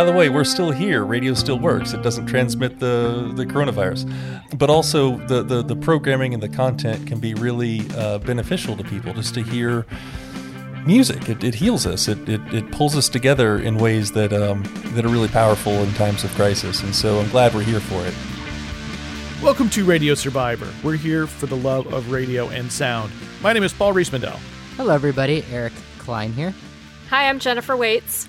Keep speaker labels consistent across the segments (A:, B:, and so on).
A: By the way, we're still here. Radio still works. It doesn't transmit the, the coronavirus. But also, the, the, the programming and the content can be really uh, beneficial to people just to hear music. It, it heals us, it, it, it, pulls us together in ways that, um, that are really powerful in times of crisis. And so I'm glad we're here for it.
B: Welcome to Radio Survivor. We're here for the love of radio and sound. My name is Paul Riismandel.
C: Hello, everybody. Eric Klein here.
D: Hi, I'm Jennifer Waits.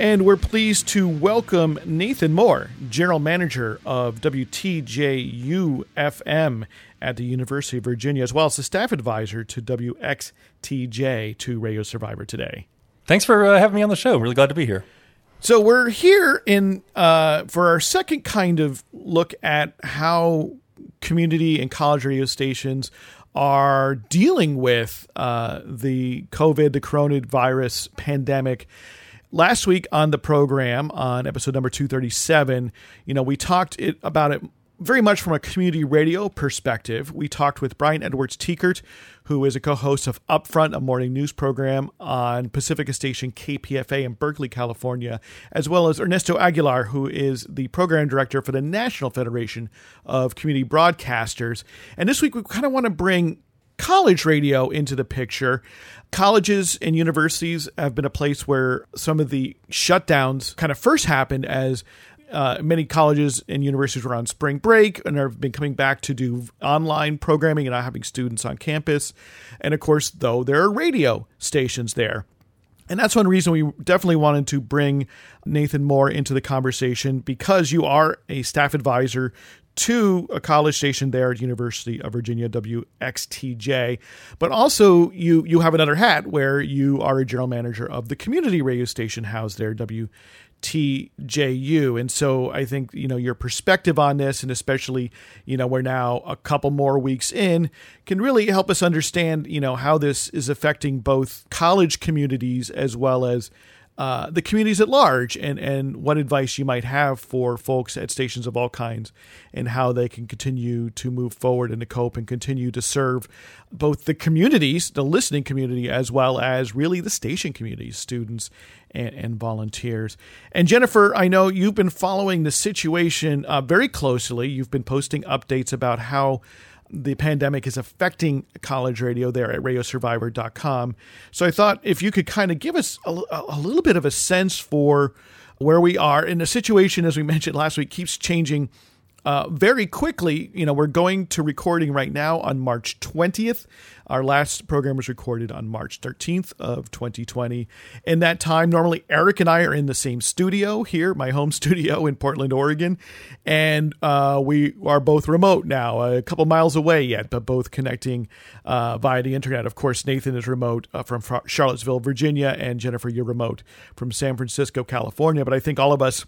B: And we're pleased to welcome Nathan Moore, General Manager of WTJU FM at the University of Virginia, as well as the staff advisor to WXTJ to Radio Survivor today.
A: Thanks for uh, having me on the show. Really glad to be here.
B: So we're here in uh, for our second kind of look at how community and college radio stations are dealing with uh, the COVID, the coronavirus pandemic last week on the program on episode number 237 you know we talked it, about it very much from a community radio perspective. We talked with brian edwards tiekert who is a co-host of upfront a morning news program on pacifica station kpfa in berkeley california as well as ernesto aguilar who is the program director for the national federation of community broadcasters. And this week we kind of want to bring college radio into the picture. Colleges and universities have been a place where some of the shutdowns kind of first happened as uh, many colleges and universities were on spring break and have been coming back to do online programming and not having students on campus. And of course, though, there are radio stations there. And that's one reason we definitely wanted to bring Nathan Moore into the conversation because you are a staff advisor to a college station there at University of Virginia WXTJ, but also you you have another hat where you are a general manager of the community radio station housed there WTJU. And so I think you know your perspective on this, and especially you know we're now a couple more weeks in, can really help us understand you know how this is affecting both college communities as well as uh, the communities at large and, and what advice you might have for folks at stations of all kinds and how they can continue to move forward and to cope and continue to serve both the communities, the listening community, as well as really the station communities, students and, and volunteers. And Jennifer, I know you've been following the situation uh, very closely. You've been posting updates about how the pandemic is affecting college radio there at radiosurvivor.com. So I thought if you could kind of give us a, a, little bit of a sense for where we are. And the situation, as we mentioned last week, keeps changing uh, very quickly. You know, we're going to recording right now on March 20th. Our last program was recorded on March 13th of 2020. In that time, normally Eric and I are in the same studio here, my home studio in Portland, Oregon, and uh, we are both remote now, a couple miles away yet, but both connecting uh, via the internet. Of course, Nathan is remote uh, from Charlottesville, Virginia, and Jennifer, you're remote from San Francisco, California. But I think all of us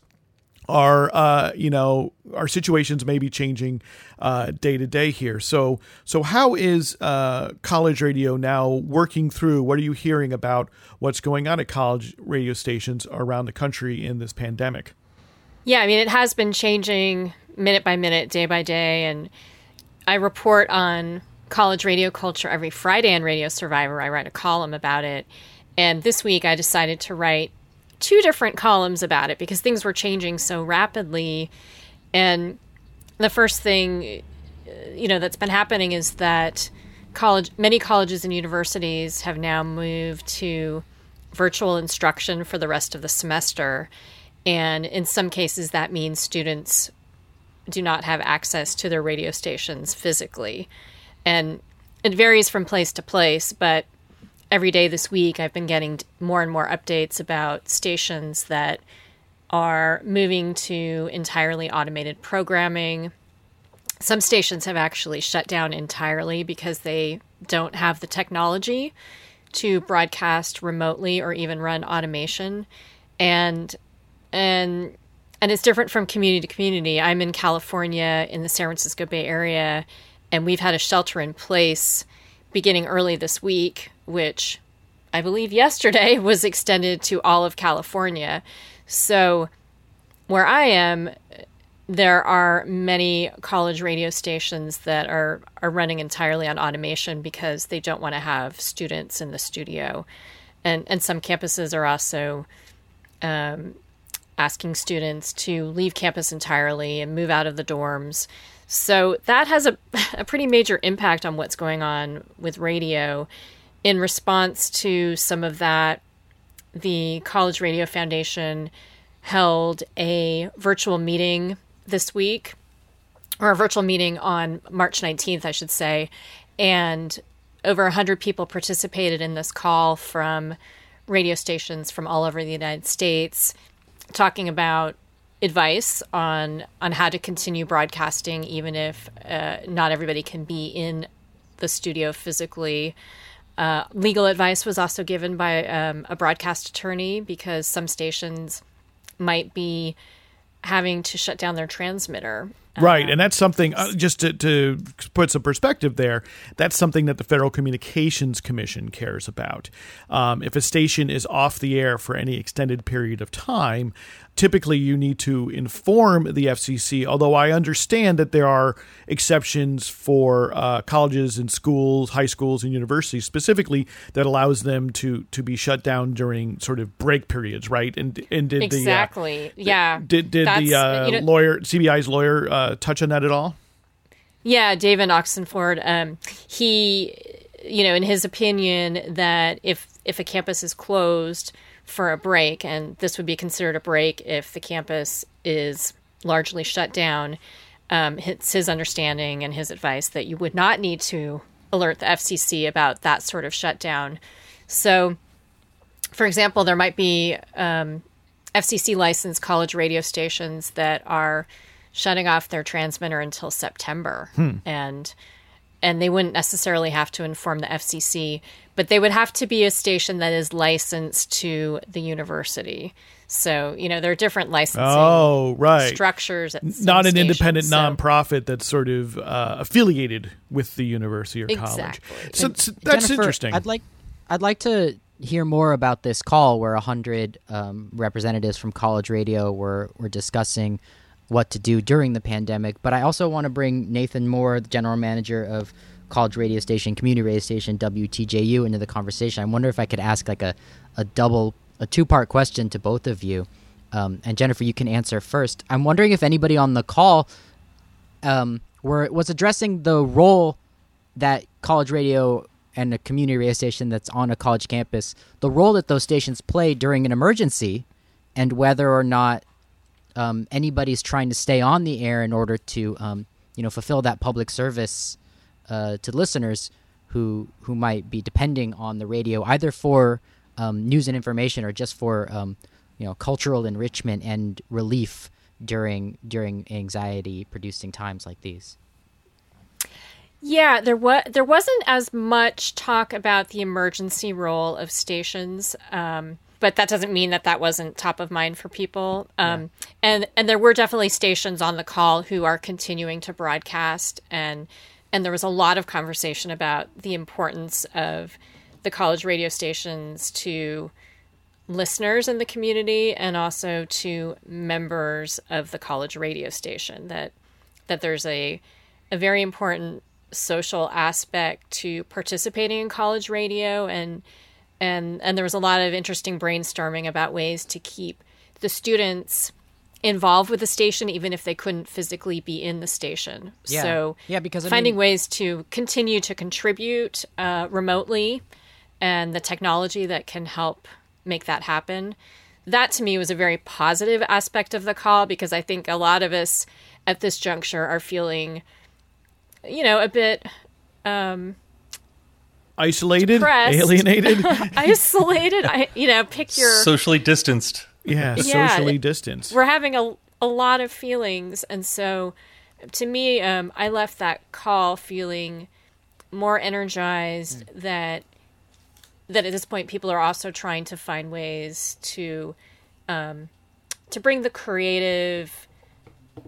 B: our uh, you know our situations may be changing uh, day to day here. So so how is uh, college radio now working through? What are you hearing about what's going on at college radio stations around the country in this pandemic?
D: Yeah, I mean it has been changing minute by minute, day by day, and I report on college radio culture every Friday on Radio Survivor. I write a column about it, and this week I decided to write two different columns about it because things were changing so rapidly. And the first thing, you know, that's been happening is that college, many colleges and universities have now moved to virtual instruction for the rest of the semester. And in some cases, that means students do not have access to their radio stations physically. And it varies from place to place, but every day this week, I've been getting more and more updates about stations that are moving to entirely automated programming. Some stations have actually shut down entirely because they don't have the technology to broadcast remotely or even run automation. And and and it's different from community to community. I'm in California in the San Francisco Bay Area and we've had a shelter in place beginning early this week which I believe yesterday was extended to all of California. So, where I am, there are many college radio stations that are, are running entirely on automation because they don't want to have students in the studio. And, and some campuses are also um, asking students to leave campus entirely and move out of the dorms. So that has a, a pretty major impact on what's going on with radio. In response to some of that, the College Radio Foundation held a virtual meeting this week, or a virtual meeting on March 19th, I should say. And over 100 people participated in this call from radio stations from all over the United States talking about advice on on how to continue broadcasting even if uh, not everybody can be in the studio physically uh, legal advice was also given by um, a broadcast attorney because some stations might be having to shut down their transmitter
B: Right, and that's something uh, just to, to put some perspective there. That's something that the Federal Communications Commission cares about. Um, if a station is off the air for any extended period of time, typically you need to inform the FCC. Although I understand that there are exceptions for uh, colleges and schools, high schools and universities specifically that allows them to to be shut down during sort of break periods, right? And and did
D: exactly,
B: the,
D: uh, yeah.
B: Did did That's, the uh, you know, lawyer CBI's lawyer uh, touch on that at all?
D: Yeah, David Oxenford. Um, he, you know, in his opinion, that if if a campus is closed for a break, and this would be considered a break if the campus is largely shut down, um, it's his understanding and his advice that you would not need to alert the FCC about that sort of shutdown. So, for example, there might be um, FCC licensed college radio stations that are shutting off their transmitter until September, hmm. and and they wouldn't necessarily have to inform the FCC, but they would have to be a station that is licensed to the university. So you know there are different licensing
B: oh right
D: structures.
B: Not an
D: stations,
B: independent
D: so.
B: nonprofit that's sort of uh, affiliated with the university or
D: exactly.
B: college. So, so that's
C: Jennifer,
B: interesting.
C: I'd like I'd like to hear more about this call where a hundred um, representatives from college radio were were discussing what to do during the pandemic. But I also want to bring Nathan Moore, the general manager of college radio station, community radio station WTJU, into the conversation. I wonder if I could ask like a, a double, a two part question to both of you. Um, and Jennifer, you can answer first. I'm wondering if anybody on the call um, were was addressing the role that college radio and a community radio station that's on a college campus, the role that those stations play during an emergency, and whether or not um, anybody's trying to stay on the air in order to um, you know fulfill that public service uh, to listeners who who might be depending on the radio either for um, news and information or just for um, you know cultural enrichment and relief during during anxiety producing times like these.
D: Yeah, there was there wasn't as much talk about the emergency role of stations. Um, but that doesn't mean that that wasn't top of mind for people. Um, yeah. And and there were definitely stations on the call who are continuing to broadcast, and and there was a lot of conversation about the importance of the college radio stations to listeners in the community and also to members of the college radio station. That that there's a a very important social aspect to participating in college radio and and and there was a lot of interesting brainstorming about ways to keep the students involved with the station even if they couldn't physically be in the station
C: yeah.
D: so
C: yeah because I
D: finding
C: mean,
D: ways to continue to contribute uh, remotely and the technology that can help make that happen that to me was a very positive aspect of the call because i think a lot of us at this juncture are feeling you know a bit um,
B: isolated,
D: Depressed.
B: alienated,
D: isolated. I, you know, pick your
A: socially distanced.
B: Yeah, yeah socially distanced.
D: We're having a a lot of feelings, and so to me, um, I left that call feeling more energized mm. that that at this point people are also trying to find ways to um, to bring the creative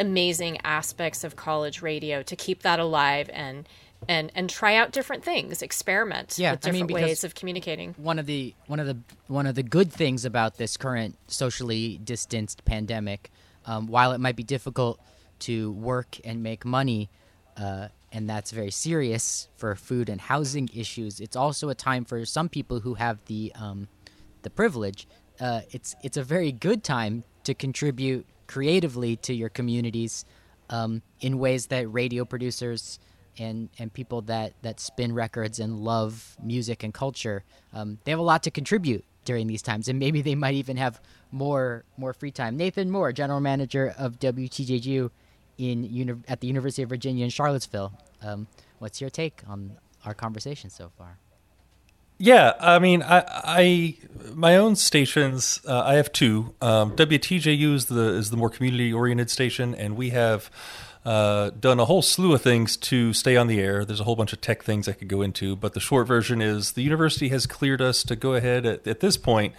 D: amazing aspects of college radio to keep that alive and and and try out different things, experiment
C: yeah,
D: with different
C: I mean,
D: ways of communicating.
C: One of the one of the one of the good things about this current socially distanced pandemic, um, while it might be difficult to work and make money, uh, and that's very serious for food and housing issues, it's also a time for some people who have the um, the privilege. Uh, it's it's a very good time to contribute creatively to your communities um, in ways that radio producers and and people that that spin records and love music and culture um, they have a lot to contribute during these times and maybe they might even have more more free time nathan moore general manager of wtju in uni- at the university of virginia in charlottesville um, what's your take on our conversation so far
A: yeah, I mean, I, I my own stations. Uh, I have two. Um, WTJU is the is the more community oriented station, and we have uh, done a whole slew of things to stay on the air. There's a whole bunch of tech things I could go into, but the short version is the university has cleared us to go ahead at, at this point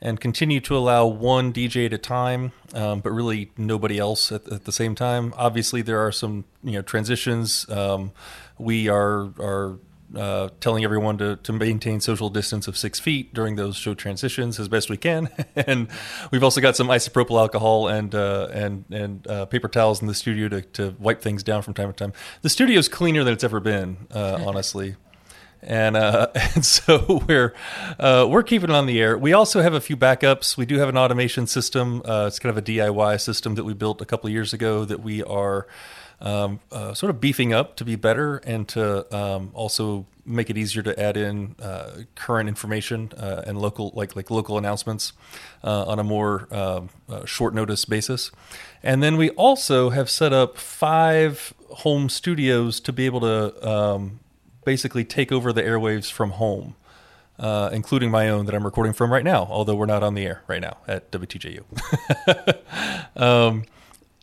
A: and continue to allow one DJ at a time, um, but really nobody else at, at, the same time. Obviously, there are some you know transitions. Um, we are are uh, telling everyone to, to maintain social distance of six feet during those show transitions as best we can. and we've also got some isopropyl alcohol and uh, and and uh, paper towels in the studio to, to wipe things down from time to time. The studio is cleaner than it's ever been, uh, honestly. And uh, and so we're uh, we're keeping it on the air. We also have a few backups. We do have an automation system. it's kind of a DIY system that we built a couple of years ago that we are um, uh, sort of beefing up to be better and to um, also make it easier to add in uh, current information uh, and local like like local announcements uh, on a more um, uh, short notice basis. And then we also have set up five home studios to be able to um, basically take over the airwaves from home. Uh, including my own that I'm recording from right now, although we're not on the air right now at WTJU. um,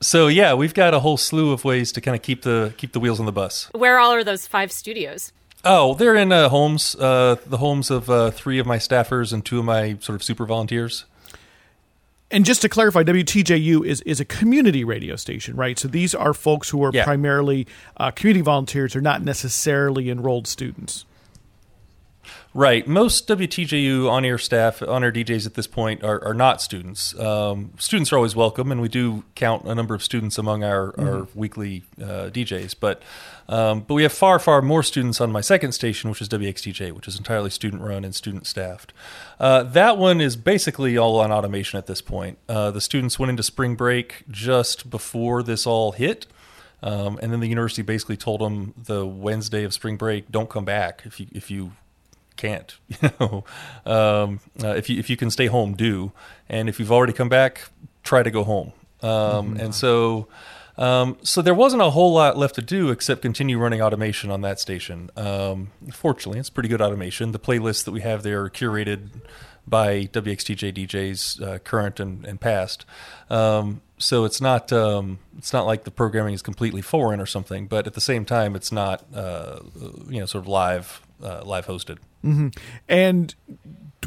A: so yeah, we've got a whole slew of ways to kind of keep the keep the wheels on the bus.
D: Where all are those five studios?
A: Oh, they're in uh, homes, uh, the homes of uh, three of my staffers and two of my sort of super volunteers.
B: And just to clarify, WTJU is is a community radio station, right? So these are folks who are yeah. primarily uh, community volunteers, they're not necessarily enrolled students.
A: Right. Most WTJU on air staff, on air DJs at this point are, are not students. Um, students are always welcome, and we do count a number of students among our, mm-hmm. our weekly uh, DJs. But um, but we have far, far more students on my second station, which is WXTJ, which is entirely student run and student staffed. Uh, that one is basically all on automation at this point. Uh, the students went into spring break just before this all hit. Um, and then the university basically told them the Wednesday of spring break, don't come back if you if you can't. You know, um, uh, if you if you can stay home, do. And if you've already come back, try to go home. Um, mm-hmm. And so. Um, so there wasn't a whole lot left to do except continue running automation on that station. Um, fortunately, it's pretty good automation. The playlists that we have there are curated by WXTJ DJs, uh, current and, and past. Um, so it's not um, it's not like the programming is completely foreign or something, but at the same time, it's not uh, you know sort of live uh, live hosted.
B: Mm-hmm. And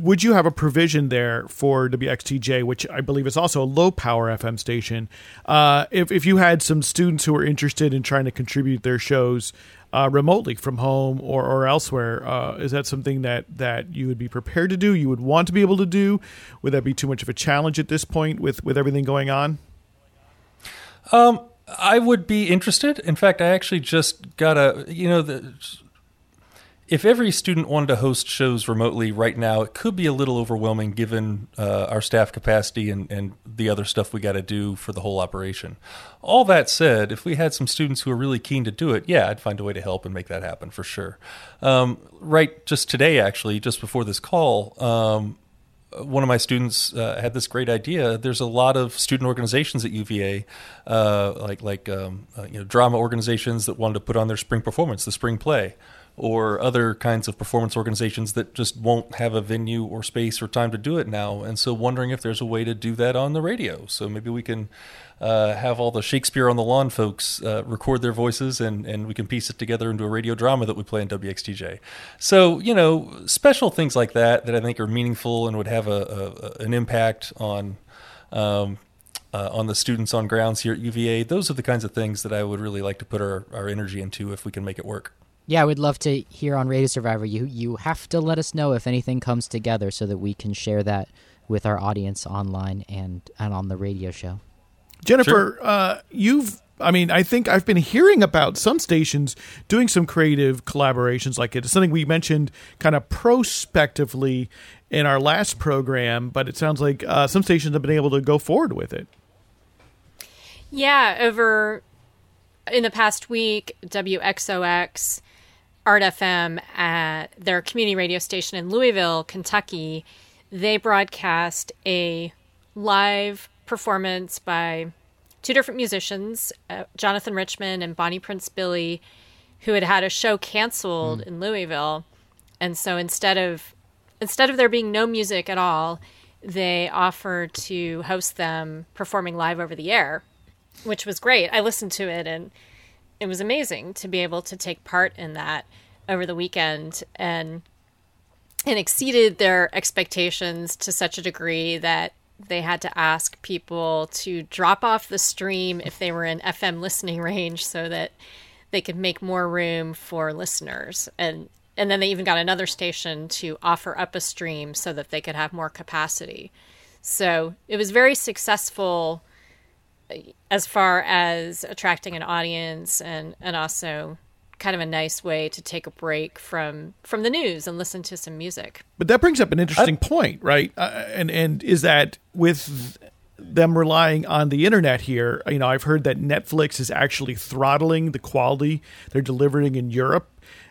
B: would you have a provision there for WXTJ, which I believe is also a low power FM station? Uh, if, if you had some students who are interested in trying to contribute their shows uh, remotely from home or, or elsewhere, uh, is that something that, that you would be prepared to do? You would want to be able to do? Would that be too much of a challenge at this point with, with everything going on?
A: Um, I would be interested. In fact, I actually just got a, you know, the if every student wanted to host shows remotely right now, it could be a little overwhelming given uh, our staff capacity and, and the other stuff we got to do for the whole operation. All that said, if we had some students who are really keen to do it, yeah, I'd find a way to help and make that happen for sure. Um, right, just today, actually, just before this call, um, one of my students uh, had this great idea. There's a lot of student organizations at UVA, uh, like like um, uh, you know drama organizations that wanted to put on their spring performance, the spring play or other kinds of performance organizations that just won't have a venue or space or time to do it now. And so, wondering if there's a way to do that on the radio. So maybe we can uh, have all the Shakespeare on the Lawn folks uh, record their voices, and and we can piece it together into a radio drama that we play in WXTJ. So you know, special things like that that I think are meaningful and would have a, a an impact on. Um, uh, on the students on grounds here at UVA, those are the kinds of things that I would really like to put our, our energy into if we can make it work.
C: Yeah, we'd love to hear on Radio Survivor. You you have to let us know if anything comes together so that we can share that with our audience online and and on the radio show.
B: Jennifer, sure. uh, you've I mean, I think I've been hearing about some stations doing some creative collaborations like it. It's something we mentioned kind of prospectively in our last program, but it sounds like uh, some stations have been able to go forward with it.
D: Yeah, over in the past week, WXOX, Art FM at their community radio station in Louisville, Kentucky, they broadcast a live performance by two different musicians, uh, Jonathan Richman and Bonnie Prince Billy, who had had a show canceled mm. in Louisville. And so instead of instead of there being no music at all, they offered to host them performing live over the air, which was great. I listened to it and it was amazing to be able to take part in that over the weekend and and exceeded their expectations to such a degree that they had to ask people to drop off the stream if they were in FM listening range so that they could make more room for listeners and and then they even got another station to offer up a stream so that they could have more capacity. So it was very successful as far as attracting an audience and and also kind of a nice way to take a break from from the news and listen to some music.
B: But that brings up an interesting point, right? Uh, and and is that with them relying on the internet here, you know, I've heard that Netflix is actually throttling the quality they're delivering in Europe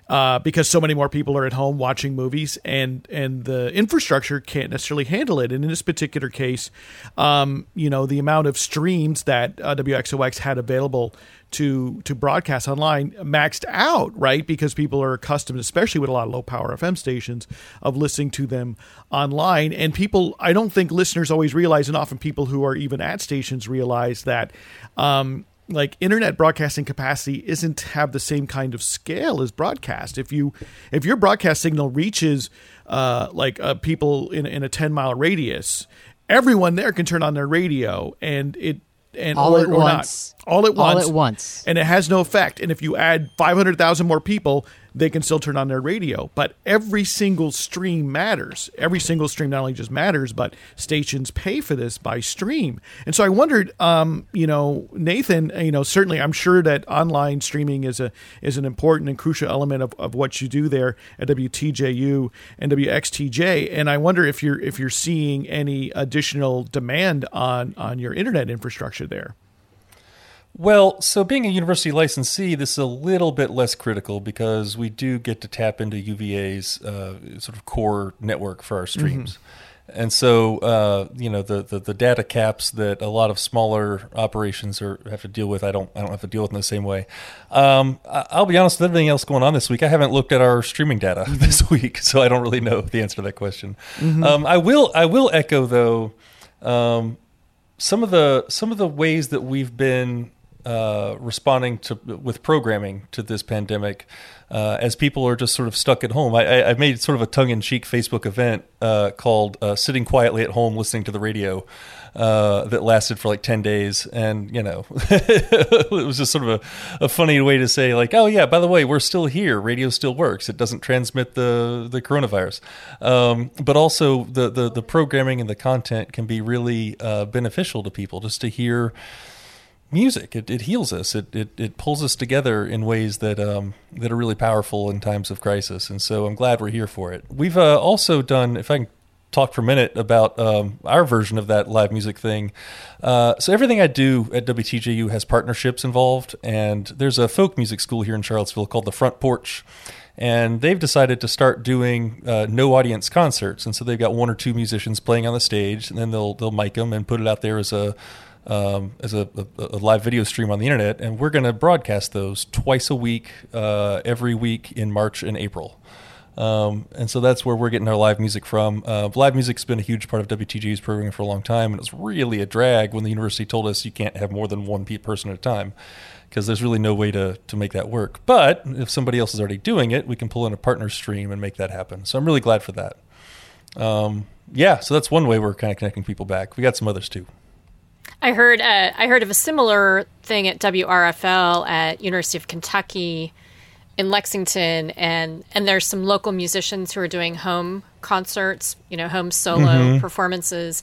B: uh, because so many more people are at home watching movies, and and the infrastructure can't necessarily handle it. And in this particular case, um, you know, the amount of streams that uh, WXOX had available to to broadcast online maxed out, right? Because people are accustomed, especially with a lot of low power FM stations, of listening to them online. And people, I don't think listeners always realize, and often people who are even at stations realize that. Um, like internet broadcasting capacity isn't have the same kind of scale as broadcast. If you if your broadcast signal reaches uh, like uh, people in in a ten mile radius, everyone there can turn on their radio and it and
C: all or, at or once.
B: Not, all at once.
C: All at once.
B: And it has no effect. And if you add 500,000 more people, they can still turn on their radio. But every single stream matters. Every single stream not only just matters, but stations pay for this by stream. And so I wondered, um, you know, Nathan, you know, certainly I'm sure that online streaming is a is an important and crucial element of, of what you do there at WTJU and WXTJ. And I wonder if you're if you're seeing any additional demand on on your internet infrastructure there.
A: Well, so being a university licensee, this is a little bit less critical because we do get to tap into UVA's uh, sort of core network for our streams. Mm-hmm. And so, uh, you know, the, the, the, data caps that a lot of smaller operations are, have to deal with, I don't I don't have to deal with in the same way. Um, I'll be honest with everything else going on this week. I haven't looked at our streaming data mm-hmm. this week, so I don't really know the answer to that question. Mm-hmm. Um, I will I will echo though um, some of the some of the ways that we've been uh, responding to with programming to this pandemic uh, as people are just sort of stuck at home. I, I made sort of a tongue in cheek Facebook event uh, called uh, "Sitting Quietly at Home Listening to the Radio." Uh, that lasted for like 10 days and you know it was just sort of a, a, funny way to say like oh yeah by the way we're still here radio still works it doesn't transmit the the coronavirus um, but also the, the the programming and the content can be really beneficial to people just to hear music. It, it heals us. It, it, it pulls us together in ways that um, that are really powerful in times of crisis. And so I'm glad we're here for it. We've uh, also done, if I can talk for a minute about um, our version of that live music thing. Uh, so everything I do at WTJU has partnerships involved, and there's a folk music school here in Charlottesville called the Front Porch. And they've decided to start doing uh, no audience concerts, and so they've got one or two musicians playing on the stage, and then they'll they'll mic them and put it out there as a um, as a, a, a, live video stream on the internet, and we're going to broadcast those twice a week, uh, every week in March and April. Um, and so that's where we're getting our live music from. Uh, live music's been a huge part of WTJU's programming for a long time, and it was really a drag when the university told us you can't have more than one person at a time because there's really no way to, to make that work. But if somebody else is already doing it, we can pull in a partner stream and make that happen. So I'm really glad for that. Um, yeah, so that's one way we're kind of connecting people back. We got some others too.
D: I heard uh, I heard of a similar thing at WRFL at University of Kentucky in Lexington, and and there's some local musicians who are doing home concerts, you know, home solo mm-hmm. performances,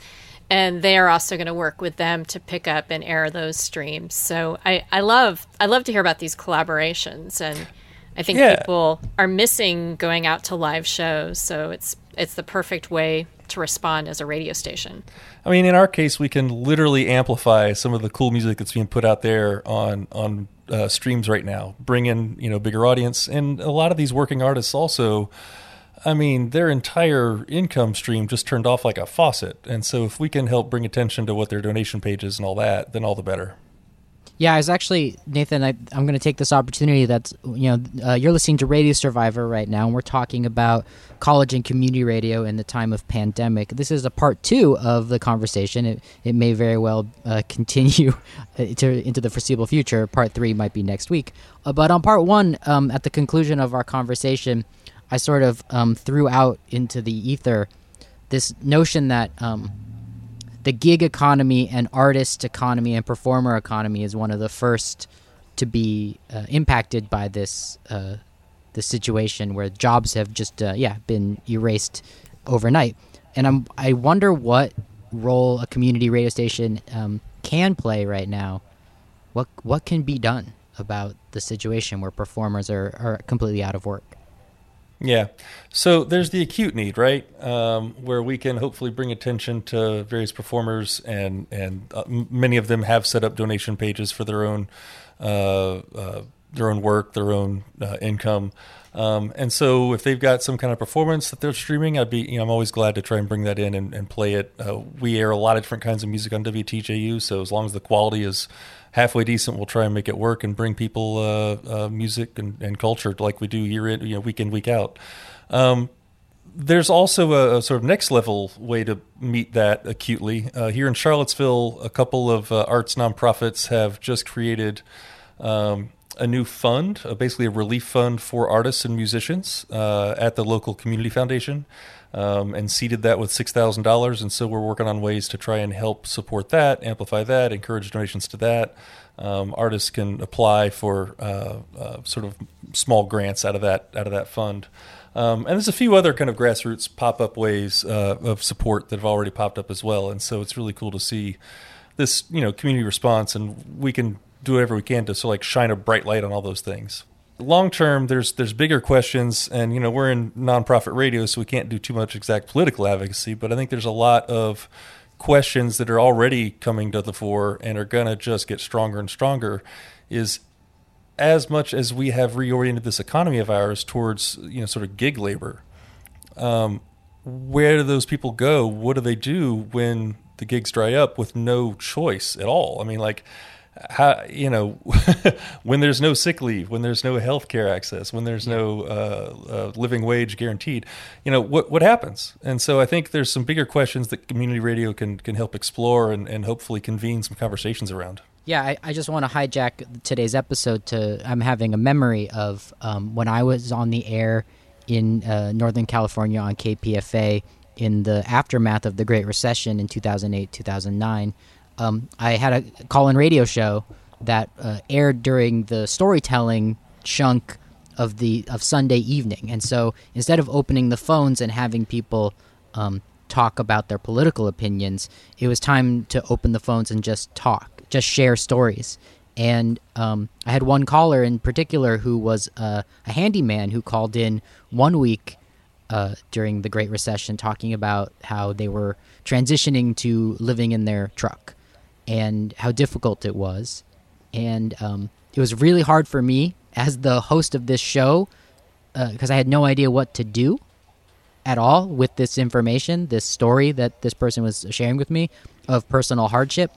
D: and they are also going to work with them to pick up and air those streams. So I I love I love to hear about these collaborations, and I think yeah. people are missing going out to live shows. So it's it's the perfect way to respond as a radio station.
A: I mean, in our case, we can literally amplify some of the cool music that's being put out there on on uh, streams right now, bring in you know bigger audience, and a lot of these working artists also. I mean, their entire income stream just turned off like a faucet, and so if we can help bring attention to what their donation pages and all that, then all the better.
C: Yeah, I was actually Nathan. I, am going to take this opportunity. That's you know, uh, you're listening to Radio Survivor right now, and we're talking about college and community radio in the time of pandemic. This is a part two of the conversation. It it may very well uh, continue uh, to, into the foreseeable future. Part three might be next week. Uh, but on part one, um, at the conclusion of our conversation, I sort of um, threw out into the ether this notion that. Um, the gig economy and artist economy and performer economy is one of the first to be uh, impacted by this uh, this situation where jobs have just uh, yeah been erased overnight. And I'm I wonder what role a community radio station um, can play right now. What what can be done about the situation where performers are, are completely out of work?
A: Yeah. So there's the acute need, right? Um, where we can hopefully bring attention to various performers, and and uh, many of them have set up donation pages for their own uh, uh, their own work, their own uh, income. Um, and so if they've got some kind of performance that they're streaming, I'd be, you know, I'm always glad to try and bring that in and, and play it. Uh, we air a lot of different kinds of music on WTJU, so as long as the quality is halfway decent, we'll try and make it work and bring people uh, uh, music and, and, culture like we do year in, you know, week in, week out. Um, there's also a, a, sort of next level way to meet that acutely. Uh, here in Charlottesville, a couple of uh, arts nonprofits have just created um, a new fund, uh, basically a relief fund for artists and musicians uh, at the local community foundation um, and seeded that with $6,000. And so we're working on ways to try and help support that, amplify that, encourage donations to that. Um, artists can apply for uh, uh, sort of small grants out of that out of that fund. Um, and there's a few other kind of grassroots pop up ways uh, of support that have already popped up as well. And so it's really cool to see this you know community response, and we can do whatever we can to so like shine a bright light on all those things long term, there's there's bigger questions, and you know we're in nonprofit radio, so we can't do too much exact political advocacy. But I think there's a lot of questions that are already coming to the fore and are going to just get stronger and stronger. Is as much as we have reoriented this economy of ours towards you know sort of gig labor, um, where do those people go? What do they do when the gigs dry up with no choice at all? I mean, like how you know when there's no sick leave when there's no health care access when there's no uh, uh, living wage guaranteed you know what what happens? And so i think there's some bigger questions that community radio can can help explore and, and hopefully convene some conversations around.
C: Yeah I, I just want to hijack today's episode to i'm having a memory of um, when i was on the air in uh, northern california on kpfa in the aftermath of the great recession in 2008 2009 um, I had a call in radio show that uh, aired during the storytelling chunk of the of Sunday evening, and so instead of opening the phones and having people um, talk about their political opinions, it was time to open the phones and just talk, just share stories. And um, I had one caller in particular who was uh, a handyman who called in one week uh, during the Great Recession, talking about how they were transitioning to living in their truck and how difficult it was. And um, it was really hard for me as the host of this show because uh, I had no idea what to do at all with this information, this story that this person was sharing with me of personal hardship.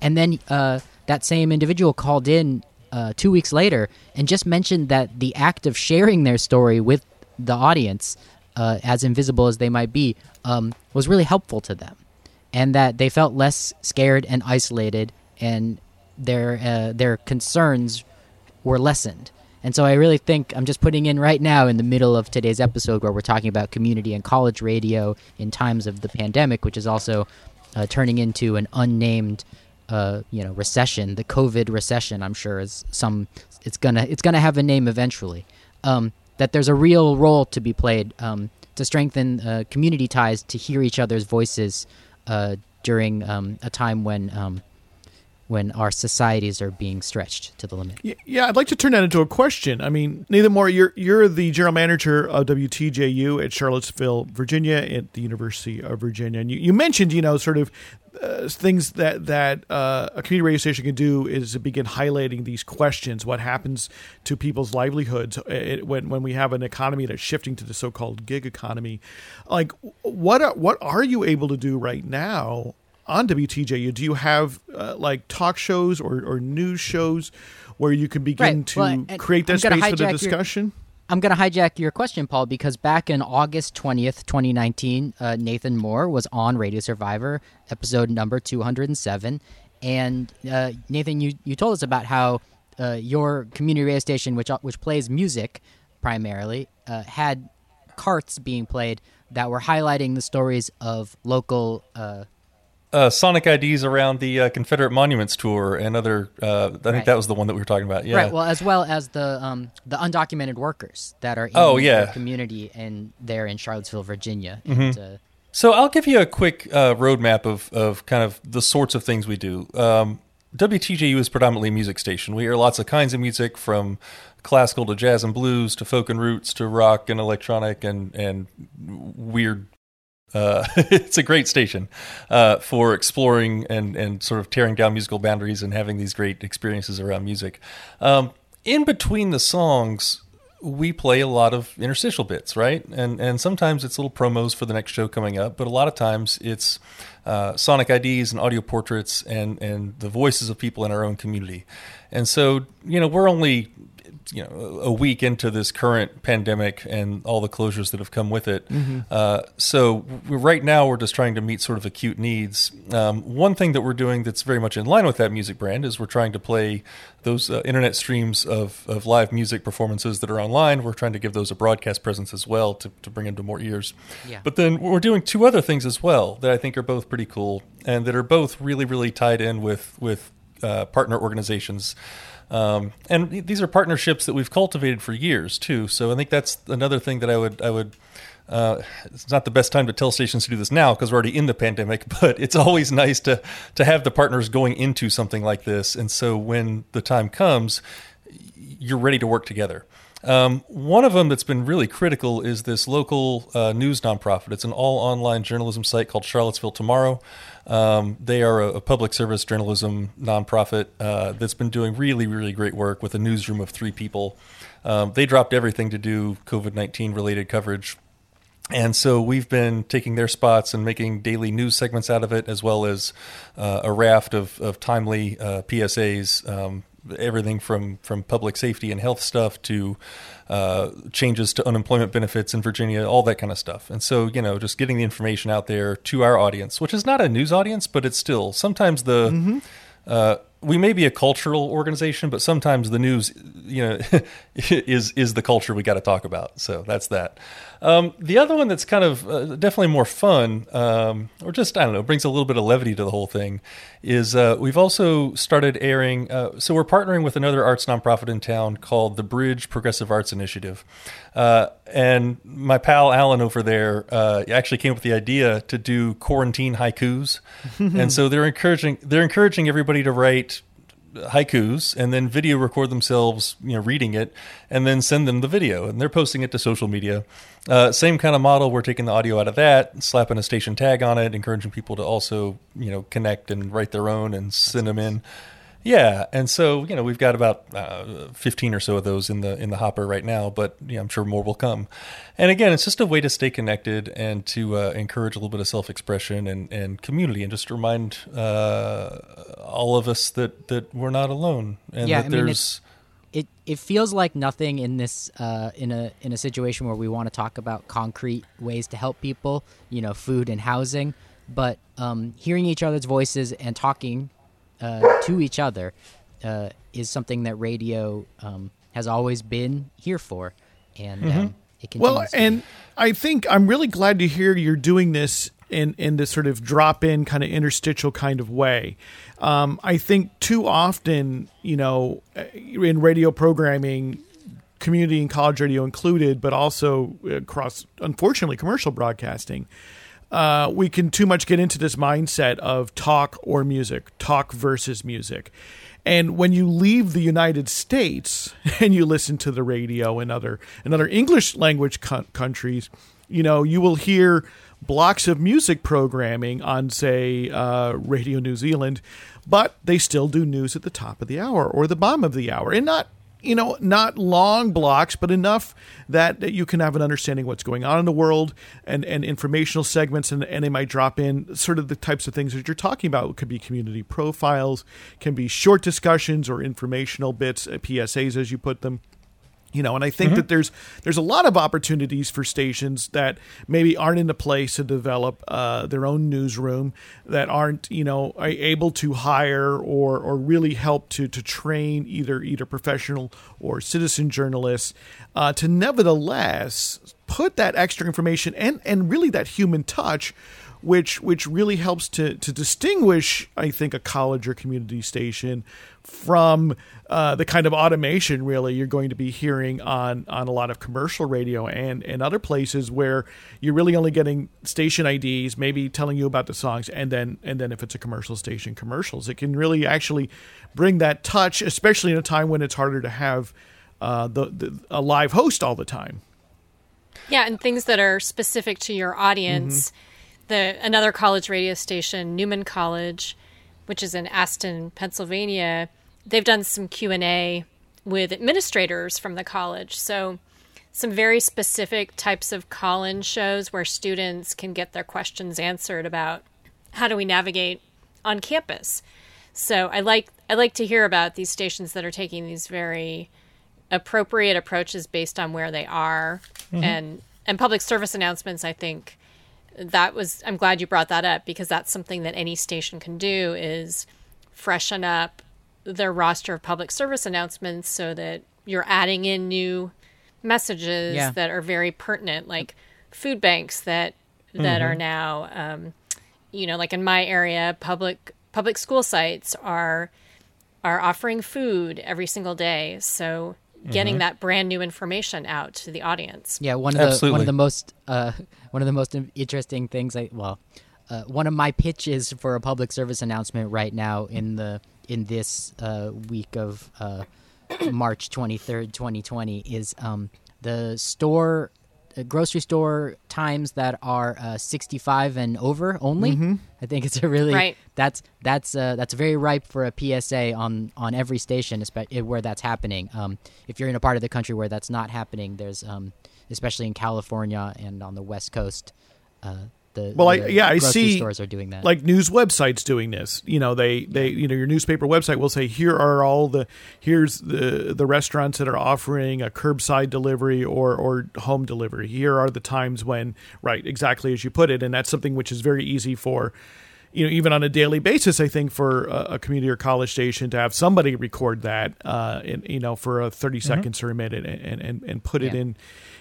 C: And then uh, that same individual called in uh, two weeks later and just mentioned that the act of sharing their story with the audience, uh, as invisible as they might be, um, was really helpful to them and that they felt less scared and isolated, and their uh, their concerns were lessened. And so I really think I'm just putting in right now in the middle of today's episode where we're talking about community and college radio in times of the pandemic, which is also uh, turning into an unnamed, uh, you know, recession. The COVID recession, I'm sure, is some. It's gonna it's gonna have a name eventually. Um, that there's a real role to be played um, to strengthen uh, community ties, to hear each other's voices, uh, during um, a time when um, when our societies are being stretched to the limit.
B: Yeah, I'd like to turn that into a question. I mean, Nathan Moore, you're you're the general manager of WTJU at Charlottesville, Virginia, at the University of Virginia, and you, you mentioned, you know, sort of uh, things that that uh, a community radio station can do is to begin highlighting these questions: what happens to people's livelihoods uh, it, when when we have an economy that's shifting to the so-called gig economy? Like, what are, what are you able to do right now on WTJU, do you have uh, like talk shows or, or news shows where you can begin
C: right.
B: to
C: well,
B: create that space for the discussion?
C: Your, I'm going to hijack your question, Paul, because back in August 20th, 2019, uh, Nathan Moore was on Radio Survivor, episode number 207. And uh, Nathan, you, you told us about how uh, your community radio station, which, uh, which plays music primarily, uh, had carts being played that were highlighting the stories of local
A: uh, Sonic IDs around the uh, Confederate Monuments tour and other. Uh, I think right. that was the one that we were talking about. Yeah.
C: Right. Well, as well as the um, the undocumented workers that are in
A: oh, yeah.
C: the community and there in Charlottesville, Virginia.
A: Mm-hmm.
C: And, uh,
A: so I'll give you a quick uh, roadmap of of kind of the sorts of things we do. Um, WTJU is predominantly a music station. We hear lots of kinds of music from classical to jazz and blues to folk and roots to rock and electronic and and weird uh, it's a great station uh, for exploring and, and sort of tearing down musical boundaries and having these great experiences around music. Um, in between the songs, we play a lot of interstitial bits, right? And and sometimes it's little promos for the next show coming up, but a lot of times it's uh, sonic IDs and audio portraits and and the voices of people in our own community. And so you know we're only you know a week into this current pandemic and all the closures that have come with it. Mm-hmm. Uh, so right now we're just trying to meet sort of acute needs. Um, one thing that we're doing that's very much in line with that music brand is we're trying to play those uh, internet streams of, of live music performances that are online. We're trying to give those a broadcast presence as well to, to bring them to more ears.
C: Yeah.
A: But then we're doing two other things as well that I think are both pretty cool and that are both really really tied in with with uh, partner organizations. Um, and these are partnerships that we've cultivated for years too. So I think that's another thing that I would I would. Uh, it's not the best time to tell stations to do this now because we're already in the pandemic. But it's always nice to to have the partners going into something like this, and so when the time comes, you're ready to work together. Um, one of them that's been really critical is this local uh, news nonprofit. It's an all online journalism site called Charlottesville Tomorrow. Um, they are a, a, public service journalism nonprofit uh, that's been doing really, really great work with a newsroom of three people. Um, they dropped everything to do COVID 19 related coverage. And so we've been taking their spots and making daily news segments out of it, as well as uh, a raft of, of timely uh, PSAs um, everything from from public safety and health stuff to uh, changes to unemployment benefits in Virginia, all that kind of stuff. And so, you know, just getting the information out there to our audience, which is not a news audience, but it's still sometimes the. Mm-hmm. Uh, we may be a cultural organization, but sometimes the news, you know, is is the culture we got to talk about. So that's that. Um, the other one that's kind of uh, definitely more fun, um, or just I don't know, brings a little bit of levity to the whole thing, is uh, we've also started airing. Uh, so we're partnering with another arts nonprofit in town called the Bridge Progressive Arts Initiative, uh, and my pal Alan over there uh, actually came up with the idea to do quarantine haikus, and so they're encouraging they're encouraging everybody to write haikus and then video record themselves, you know, reading it, and then send them the video, and they're posting it to social media. Uh, same kind of model. We're taking the audio out of that, slapping a station tag on it, encouraging people to also, you know, connect and write their own and send them in. Yeah, and so you know we've got about uh, fifteen or so of those in the in the hopper right now, but yeah, I'm sure more will come. And again, it's just a way to stay connected and to uh, encourage a little bit of self expression and, and community, and just remind uh, all of us that that we're not alone and
C: yeah,
A: that
C: I mean,
A: there's.
C: It, it feels like nothing in this uh, in a in a situation where we want to talk about concrete ways to help people, you know, food and housing, but um, hearing each other's voices and talking uh, to each other uh, is something that radio um, has always been here for, and mm-hmm. um, it continues.
B: Well, and I think I'm really glad to hear you're doing this in in this sort of drop in kind of interstitial kind of way. Um, I think too often, you know, in radio programming, community and college radio included, but also across, unfortunately, commercial broadcasting uh, we can too much get into this mindset of talk or music, talk versus music. And when you leave the United States and you listen to the radio in other in other English language co- countries, you know you will hear blocks of music programming on, say, uh, Radio New Zealand, but they still do news at the top of the hour or the bottom of the hour, and not you know, not long blocks, but enough that, that you can have an understanding what's going on in the world and, and informational segments. And, and they might drop in sort of the types of things that you're talking about. It could be community profiles, can be short discussions or informational bits, uh, PSAs as you put them you know and i think mm-hmm. that there's there's a lot of opportunities for stations that maybe aren't in a place to develop uh, their own newsroom that aren't you know able to hire or or really help to to train either either professional or citizen journalists uh, to nevertheless put that extra information and and really that human touch which which really helps to to distinguish I think a college or community station from uh, the kind of automation really you're going to be hearing on on a lot of commercial radio and and other places where you're really only getting station IDs, maybe telling you about the songs, and then and then if it's a commercial station, commercials. It can really actually bring that touch, especially in a time when it's harder to have uh, the, the a live host all the time.
D: Yeah, and things that are specific to your audience. Mm-hmm the another college radio station, Neumann College, which is in Aston, Pennsylvania, they've done some Q&A with administrators from the college. So some very specific types of call-in shows where students can get their questions answered about how do we navigate on campus. So I like I like to hear about these stations that are taking these very appropriate approaches based on where they are mm-hmm. and and public service announcements I think that was I'm glad you brought that up because that's something that any station can do is freshen up their roster of public service announcements so that you're adding in new messages yeah. that are very pertinent like food banks that that mm-hmm. are now um, you know like in my area public public school sites are are offering food every single day so getting mm-hmm. that brand new information out to the audience.
C: Yeah, one of the one of the most uh, one of the most interesting things I well, uh, one of my pitches for a public service announcement right now in the in this uh, week of uh, March twenty third, twenty twenty, is um, the store grocery store times that are uh, 65 and over only. Mm-hmm. I think it's a really
D: right.
C: that's that's uh, that's very ripe for a PSA on on every station, especially where that's happening. Um, if you're in a part of the country where that's not happening, there's um, especially in California and on the West Coast. Uh, the,
B: well,
C: the
B: I, yeah, I see
C: stores are doing that.
B: Like news websites doing this. You know, they they you know your newspaper website will say here are all the here's the the restaurants that are offering a curbside delivery or or home delivery. Here are the times when right exactly as you put it, and that's something which is very easy for you know, even on a daily basis, I think for a, community or college station to have somebody record that, uh, in, you know, for a 30 mm-hmm. seconds or a minute and, and, and put yeah. it in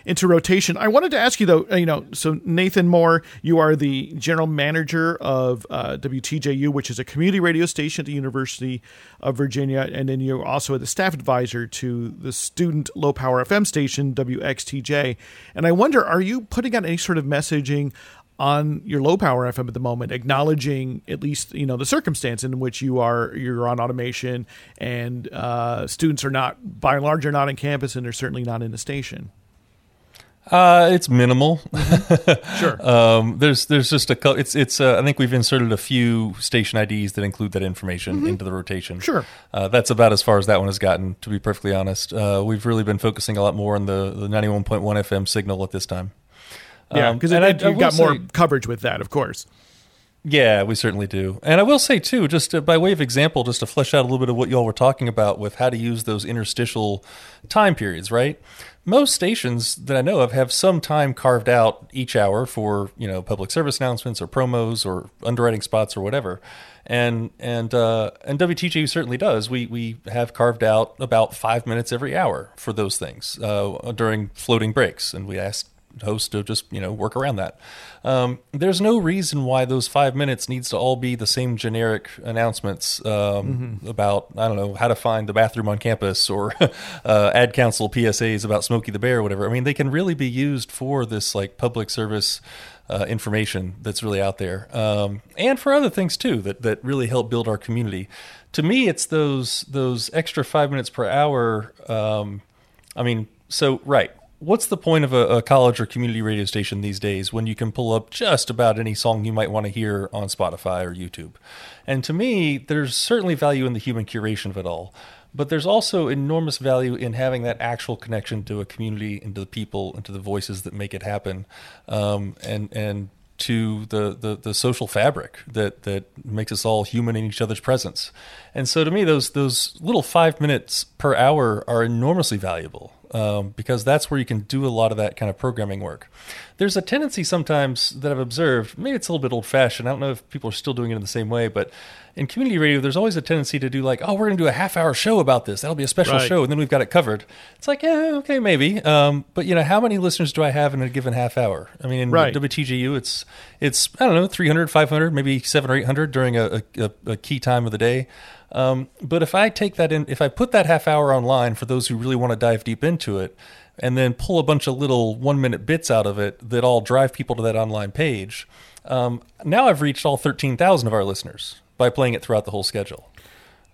B: into rotation. I wanted to ask you though, you know, so Nathan Moore, you are the general manager of uh, WTJU, which is a community radio station at the University of Virginia, and then you're also the staff advisor to the student low power FM station WXTJ. And I wonder, are you putting out any sort of messaging on your low power FM at the moment, acknowledging at least you know the circumstance in which you are you're on automation and uh, students are not by and large are not on campus and they're certainly not in the station.
A: Uh, it's minimal.
B: Mm-hmm. sure.
A: um, there's there's just a it's it's uh, I think we've inserted a few station IDs that include that information mm-hmm. into the rotation.
B: Sure.
A: Uh, that's about as far as that one has gotten. To be perfectly honest, uh, we've really been focusing a lot more on the the 91.1 FM signal at this time.
B: Yeah, because um, you've got more coverage with that, of course.
A: Yeah, we certainly do. And I will say too, just to, by way of example, just to flesh out a little bit of what y'all were talking about with how to use those interstitial time periods, right? Most stations that I know of have some time carved out each hour for you know public service announcements or promos or underwriting spots or whatever, and and uh, and WTJU certainly does. We we have carved out about five minutes every hour for those things uh, during floating breaks, and we ask host to just you know work around that. Um, there's no reason why those five minutes needs to all be the same generic announcements um, mm-hmm. about I don't know how to find the bathroom on campus or uh, ad council PSAs about Smokey the Bear or whatever. I mean, they can really be used for this like public service uh, information that's really out there, um, and for other things too that that really help build our community. To me, it's those those extra five minutes per hour. Um, I mean, so right. What's the point of a, a, college or community radio station these days when you can pull up just about any song you might want to hear on Spotify or YouTube? And to me, there's certainly value in the human curation of it all. But there's also enormous value in having that actual connection to a community and to the people and to the voices that make it happen, um, and and to the, the, the social fabric that that makes us all human in each other's presence. And so to me, those those little five minutes per hour are enormously valuable um, because that's where you can do a lot of that kind of programming work. There's a tendency sometimes that I've observed, maybe it's a little bit old fashioned. I don't know if people are still doing it in the same way, but in community radio, there's always a tendency to do like, oh, we're going to do a half hour show about this. That'll be a special right. show, and then we've got it covered. It's like, yeah, okay, maybe. Um, but you know, how many listeners do I have in a given half hour? I mean, in right. WTJU, it's it's I don't know, 300, 500, maybe seven or eight hundred during a, a, a key time of the day. Um, but if I take that in, if I put that half hour online for those who really want to dive deep into it, and then pull a bunch of little one minute bits out of it that all drive people to that online page, um, now I've reached all 13,000 of our listeners by playing it throughout the whole schedule.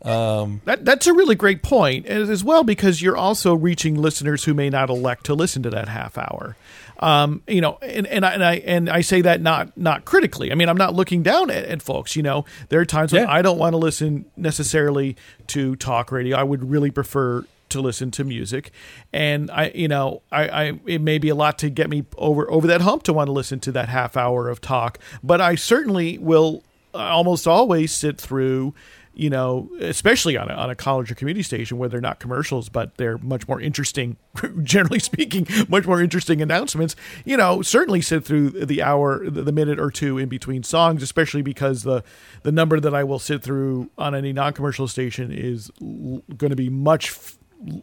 B: Um, that that's a really great point, as well because you're also reaching listeners who may not elect to listen to that half hour. Um, you know, and, and I and I and I say that not not critically. I mean, I'm not looking down at, at folks. You know, there are times when I don't want to listen necessarily to talk radio. I would really prefer to listen to music and i you know I, I it may be a lot to get me over over that hump to want to listen to that half hour of talk but i certainly will Uh, almost always sit through you know, especially on a, on a college or community station where they're not commercials, but they're much more interesting, generally speaking, much more interesting announcements, you know, certainly sit through the hour, the minute or two in between songs, especially because the, the number that I will sit through on any non commercial station is l- going to be much f-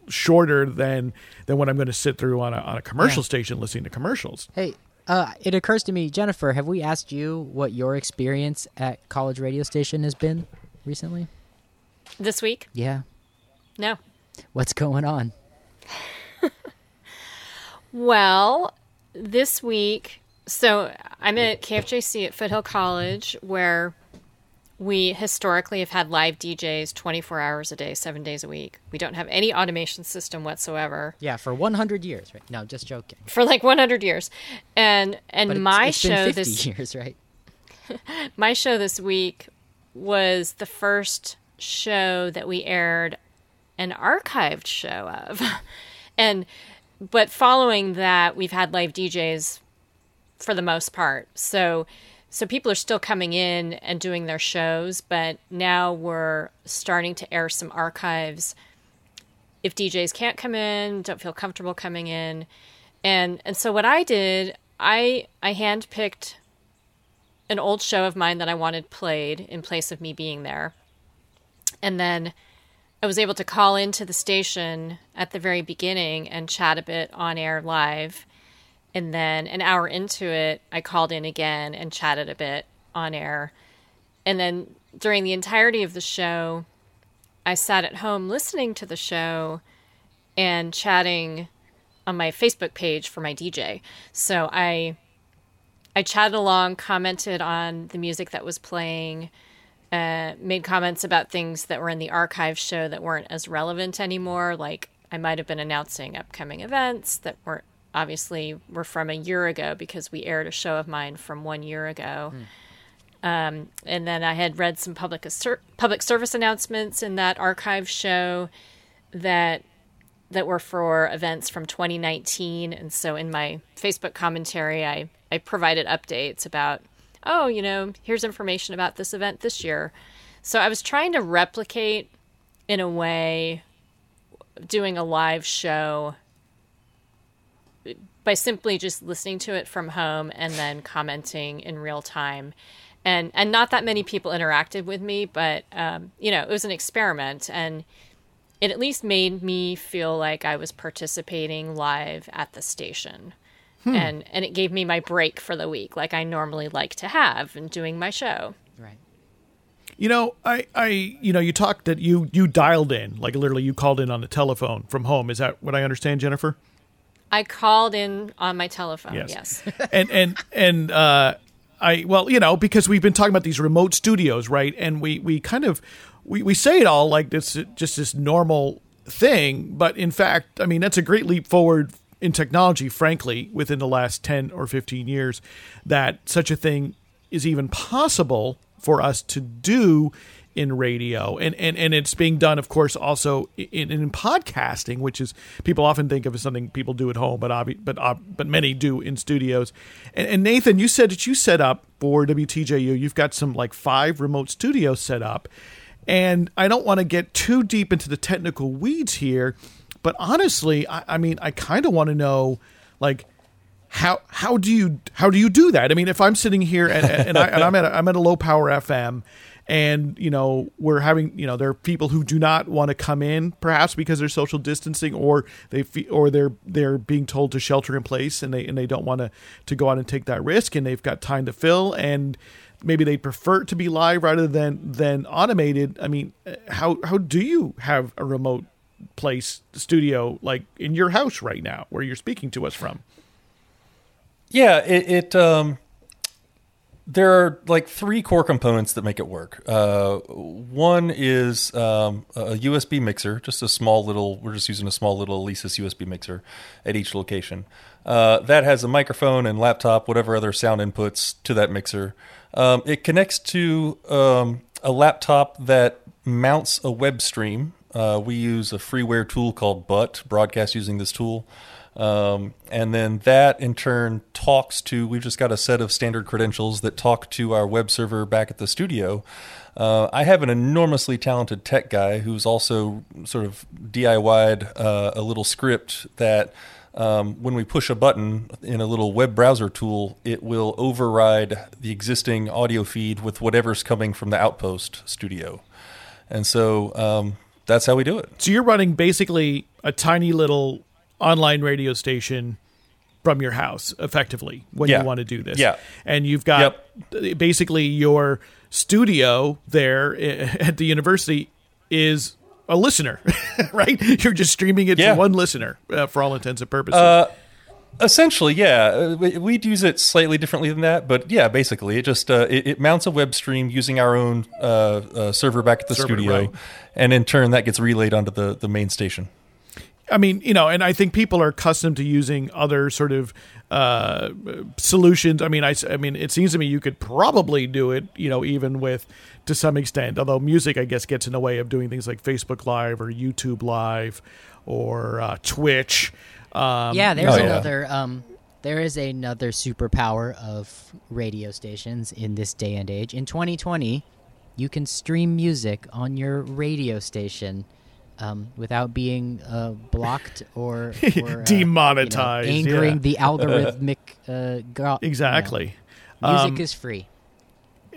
B: shorter than than what I'm going to sit through on a, on a commercial yeah. station listening to commercials.
C: Hey, uh, it occurs to me, Jennifer, have we asked you what your experience at college radio station has been? recently?
D: This week?
C: Yeah.
D: No.
C: What's going on?
D: well, this week, so I'm at KFJC at Foothill College, where we historically have had live DJs 24 hours a day, seven days a week. We don't have any automation system whatsoever.
C: Yeah, for 100 years, right? No, just joking.
D: For like 100 years, and and
C: it's,
D: my
C: it's
D: show
C: this years, right?
D: my show this week was the first show that we aired an archived show of. and but following that, we've had live DJs for the most part. So so people are still coming in and doing their shows, but now we're starting to air some archives if DJs can't come in, don't feel comfortable coming in. And and so what I did, I I handpicked an old show of mine that I wanted played in place of me being there. And then I was able to call into the station at the very beginning and chat a bit on air live. And then an hour into it, I called in again and chatted a bit on air. And then during the entirety of the show, I sat at home listening to the show and chatting on my Facebook page for my DJ. So I I chatted along, commented on the music that was playing, uh, made comments about things that were in the archive show that weren't as relevant anymore. Like I might have been announcing upcoming events that weren't obviously were from a year ago because we aired a show of mine from one year ago. Mm. Um, and then I had read some public public service announcements in that archive show that that were for events from 2019. And so in my Facebook commentary, I I provided updates about, oh, you know, here's information about this event this year. So I was trying to replicate in a way doing a live show by simply just listening to it from home and then commenting in real time. And, and not that many people interacted with me, but um, you know it was an experiment, and it at least made me feel like I was participating live at the station. Hmm. And and it gave me my break for the week like I normally like to have in doing my show.
C: Right.
B: You know, I, I, you know, you talked that you you dialed in, like literally you called in on the telephone from home. Is that what I understand, Jennifer?
D: I called in on my telephone.
B: Yes.
D: Yes.
B: and and and uh, I well, you know, because we've been talking about these remote studios, right? And we we kind of we, we say it all like this just this normal thing, but in fact, I mean, that's a great leap forward in technology, frankly, within the last 10 or 15 years, that such a thing is even possible for us to do in radio. And, and and it's being done of course also in, in podcasting which is people often think of as something people do at home but obvi- but uh, but many do in studios. And, and Nathan you said that you set up for WTJU you've got some like five remote studios set up. And I don't want to get too deep into the technical weeds here but honestly I, I mean I kind of want to know like how how do you how do you do that? I mean, if I'm sitting here and, and, I, I'm at a, I'm at a low power FM, and you know we're having you know there are people who do not want to come in perhaps because they're social distancing or they fe- or they're they're being told to shelter in place and they and they don't want to to go out and take that risk and they've got time to fill and maybe they prefer to be live rather than than automated. I mean, how how do you have a remote place studio like in your house right now where you're speaking to us from?
A: Yeah, it, it um, there are like three core components that make it work. Uh, one is um, a USB mixer, just a small little. We're just using a small little Alesis USB mixer at each location. Uh, that has a microphone and laptop, whatever other sound inputs to that mixer. Um, it connects to um, a laptop that mounts a web stream. Uh, we use a freeware tool called Butt, broadcast using this tool. Um, and then that in turn talks to, we've just got a set of standard credentials that talk to our web server back at the studio. Uh, I have an enormously talented tech guy who's also sort of DIY'd uh, a little script that um, when we push a button in a little web browser tool, it will override the existing audio feed with whatever's coming from the Outpost studio. And so um, that's how we do it.
B: So you're running basically a tiny little online radio station from your house effectively when
A: Yeah.
B: you want to do this.
A: Yeah.
B: And you've got basically your studio there at the university is a listener, right? You're just streaming it
A: Yeah.
B: to one listener uh, for all intents and purposes.
A: Uh, Essentially, yeah, Uh, we- we'd use it slightly differently than that, but yeah, basically, it just uh, it, it mounts a web stream using our own uh, uh, server back at the
B: Server,
A: studio,
B: right.
A: and in turn, that gets relayed onto the the main station.
B: I mean, you know, and I think people are accustomed to using other sort of uh, solutions. I mean, I, I mean, it seems to me you could probably do it, you know, even with to some extent. Although music, I guess, gets in the way of doing things like Facebook Live or YouTube Live or uh, Twitch. Um,
C: yeah, there's
A: Oh, yeah.
C: another. Um, there is another superpower of radio stations in this day and age. In 2020, you can stream music on your radio station um, without being uh, blocked or, or uh, you know,
B: Demonetized,
C: angering
B: yeah.
C: the algorithmic. Uh, go- you know.
B: exactly.
C: music
B: Um,
C: is free.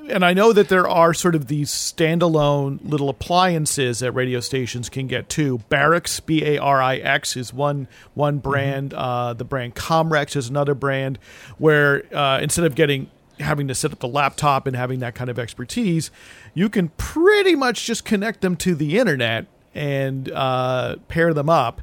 B: and I know that there are sort of these standalone little appliances that radio stations can get too. Barix, B A R I X, is one one brand. Uh, the brand Comrex is another brand where uh, instead of getting having to set up the laptop and having that kind of expertise, you can pretty much just connect them to the internet and uh, pair them up.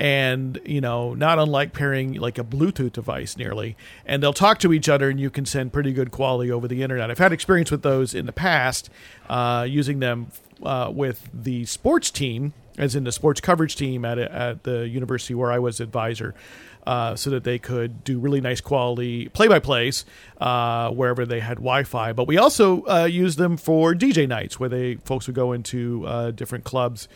B: And you know not unlike pairing like a bluetooth device nearly. And they'll talk to each other and you can send pretty good quality over the internet. I've had experience with those in the past uh, using them uh, with the sports team as in the sports coverage team at, at the university where i was advisor uh, so that they could do really nice quality play-by-plays uh, wherever they had Wi-Fi. But we also uh, use them for DJ nights, where they folks would go into uh, different clubs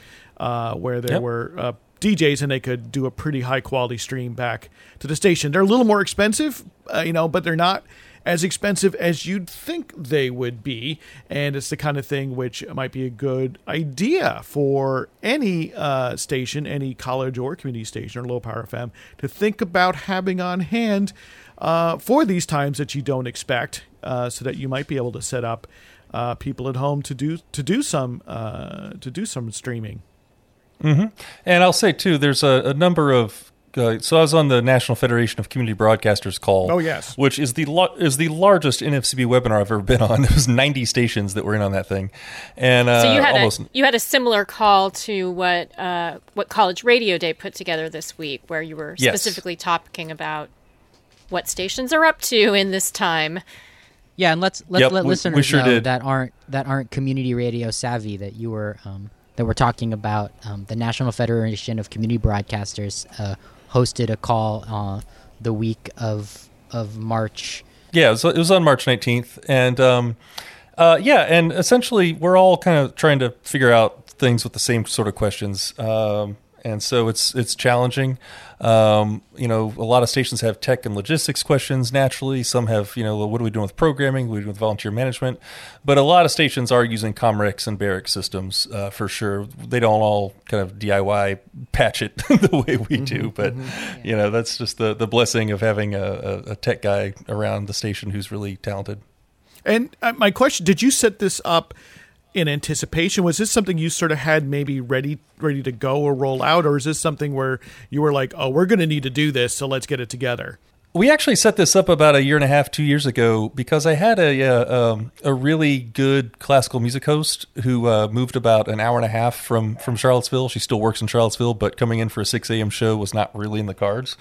B: uh, where there
A: Yep.
B: were uh, DJs and they could do a pretty high quality stream back to the station. They're a little more expensive, uh, you know, but they're not as expensive as you'd think they would be. And it's the kind of thing which might be a good idea for any uh, station, any college or community station or low power FM to think about having on hand uh, for these times that you don't expect, uh, so that you might be able to set up uh, people at home to do to do some uh, to do some streaming.
A: And I'll say too, there's a, a number of uh, so I was on the National Federation of Community Broadcasters call.
B: Oh, yes.
A: which is the lo- is the largest NFCB webinar I've ever been on. There was 90 stations that were in on that thing, and uh,
D: So you had
A: almost
D: a you had a similar call to what uh, what College Radio Day put together this week, where you were
A: Yes.
D: specifically talking about what stations are up to in this time.
C: Yeah, and let's let's
A: Yep,
C: let
A: we- we
C: listeners
A: sure
C: know
A: did.
C: that aren't that aren't community radio savvy that you were um, that we're talking about. Um, the National Federation of Community Broadcasters uh, hosted a call uh, the week of of March.
A: Yeah, it was, it was on March 19th. And um, uh, yeah, and essentially we're all kind of trying to figure out things with the same sort of questions. Um, and so it's it's challenging. Um, you know, a lot of stations have tech and logistics questions naturally. Some have, you know, what are we doing with programming? What are we doing with volunteer management? But a lot of stations are using Comrex and Barix systems uh, for sure. They don't all kind of DIY patch it the way we do, but you know, that's just the the blessing of having a, a, a tech guy around the station who's really talented.
B: And uh, my question: Did you set this up in anticipation? Was this something you sort of had maybe ready ready to go or roll out, or is this something where you were like, "Oh, we're going to need to do this, so let's get it together"?
A: We actually set this up about a year and a half, two years ago, because I had a um, a really good classical music host who uh, moved about an hour and a half from from Charlottesville. She still works in Charlottesville, but coming in for a six a.m. show was not really in the cards.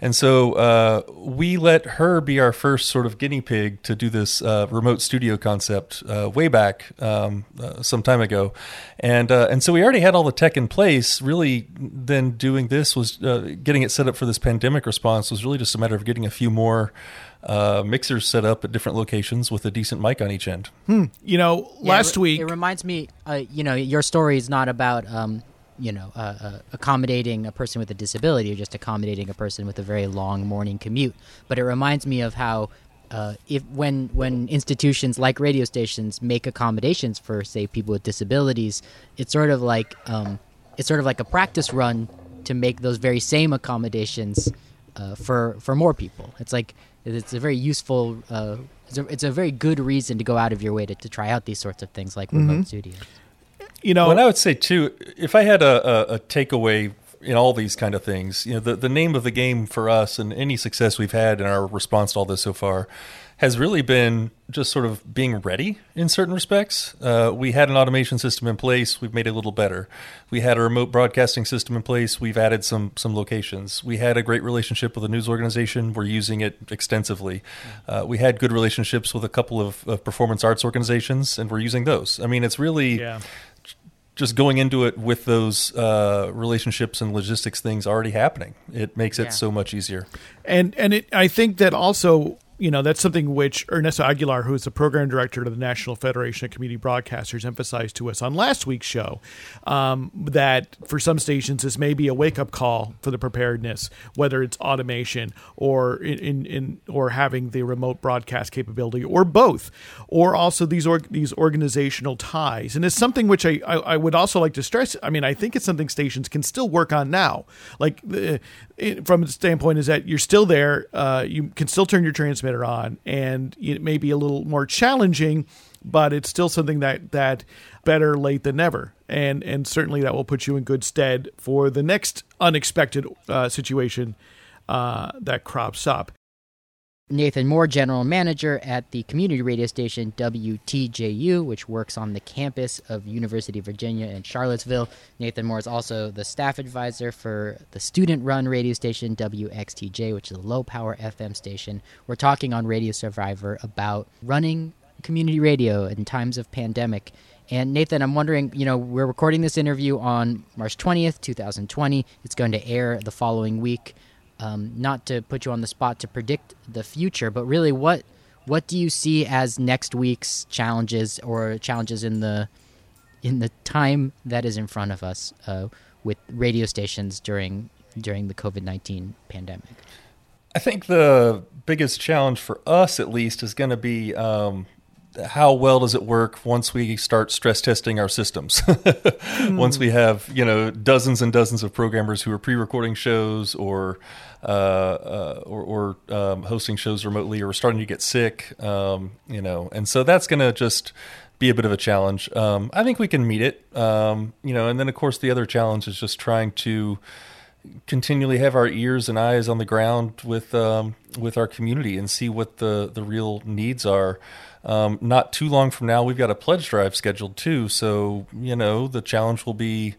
A: And so uh, we let her be our first sort of guinea pig to do this uh, remote studio concept uh, way back um, uh, some time ago, and uh, and so we already had all the tech in place. Really, then doing this was uh, getting it set up for this pandemic response was really just a matter of getting a few more uh, mixers set up at different locations with a decent mic on each end.
B: You know,
C: Yeah,
B: last
C: it,
B: week,
C: it reminds me. Uh, you know, your story is not about um, you know uh, uh, accommodating a person with a disability or just accommodating a person with a very long morning commute. But it reminds me of how. Uh, if when when institutions like radio stations make accommodations for say people with disabilities, it's sort of like um, it's sort of like a practice run to make those very same accommodations uh, for for more people. It's like it's a very useful. Uh, it's, a, it's a very good reason to go out of your way to, to try out these sorts of things like remote studios.
B: You know,
A: Well, and I would say too, if I had a, a, a takeaway in all these kind of things, you know, the, the name of the game for us and any success we've had in our response to all this so far has really been just sort of being ready in certain respects. Uh, we had an automation system in place. We've made it a little better. We had a remote broadcasting system in place. We've added some some locations. We had a great relationship with a news organization. We're using it extensively. Uh, we had good relationships with a couple of, of performance arts organizations, and we're using those. I mean, it's really
B: yeah.
A: Just going into it with those uh, relationships and logistics things already happening, it makes it
C: Yeah.
A: so much easier.
B: and and it, I think that also you know that's something which Ernesto Aguilar, who is the program director of the National Federation of Community Broadcasters, emphasized to us on last week's show. Um, that for some stations this may be a wake up call for the preparedness, whether it's automation or in, in, or having the remote broadcast capability, or both, or also these org, these organizational ties. And it's something which I, I I would also like to stress. I mean, I think it's something stations can still work on now. Like the, from the standpoint is that you're still there. Uh, you can still turn your transmitter on, and it may be a little more challenging, but it's still something that that better late than never. And and certainly that will put you in good stead for the next unexpected uh, situation uh, that crops up.
C: Nathan Moore, general manager at the community radio station WTJU, which works on the campus of University of Virginia in Charlottesville. Nathan Moore is also the staff advisor for the student-run radio station WXTJ, which is a low-power FM station. We're talking on Radio Survivor about running community radio in times of pandemic. And Nathan, I'm wondering, you know, we're recording this interview on March 20th, 2020. It's going to air the following week um, not to put you on the spot to predict the future, but really, what what do you see as next week's challenges or challenges in the in the time that is in front of us uh, with radio stations during during the COVID nineteen pandemic?
A: I think the biggest challenge for us, at least, is going to be um, how well does it work once we start stress testing our systems? Once we have you know dozens and dozens of programmers who are pre-recording shows or uh, uh, or, or um, hosting shows remotely or starting to get sick, um, you know, and so that's going to just be a bit of a challenge. Um, I think we can meet it, um, you know, and then of course the other challenge is just trying to continually have our ears and eyes on the ground with um, with our community and see what the the real needs are. Um, not too long from now, we've got a pledge drive scheduled too. So you know, the challenge will be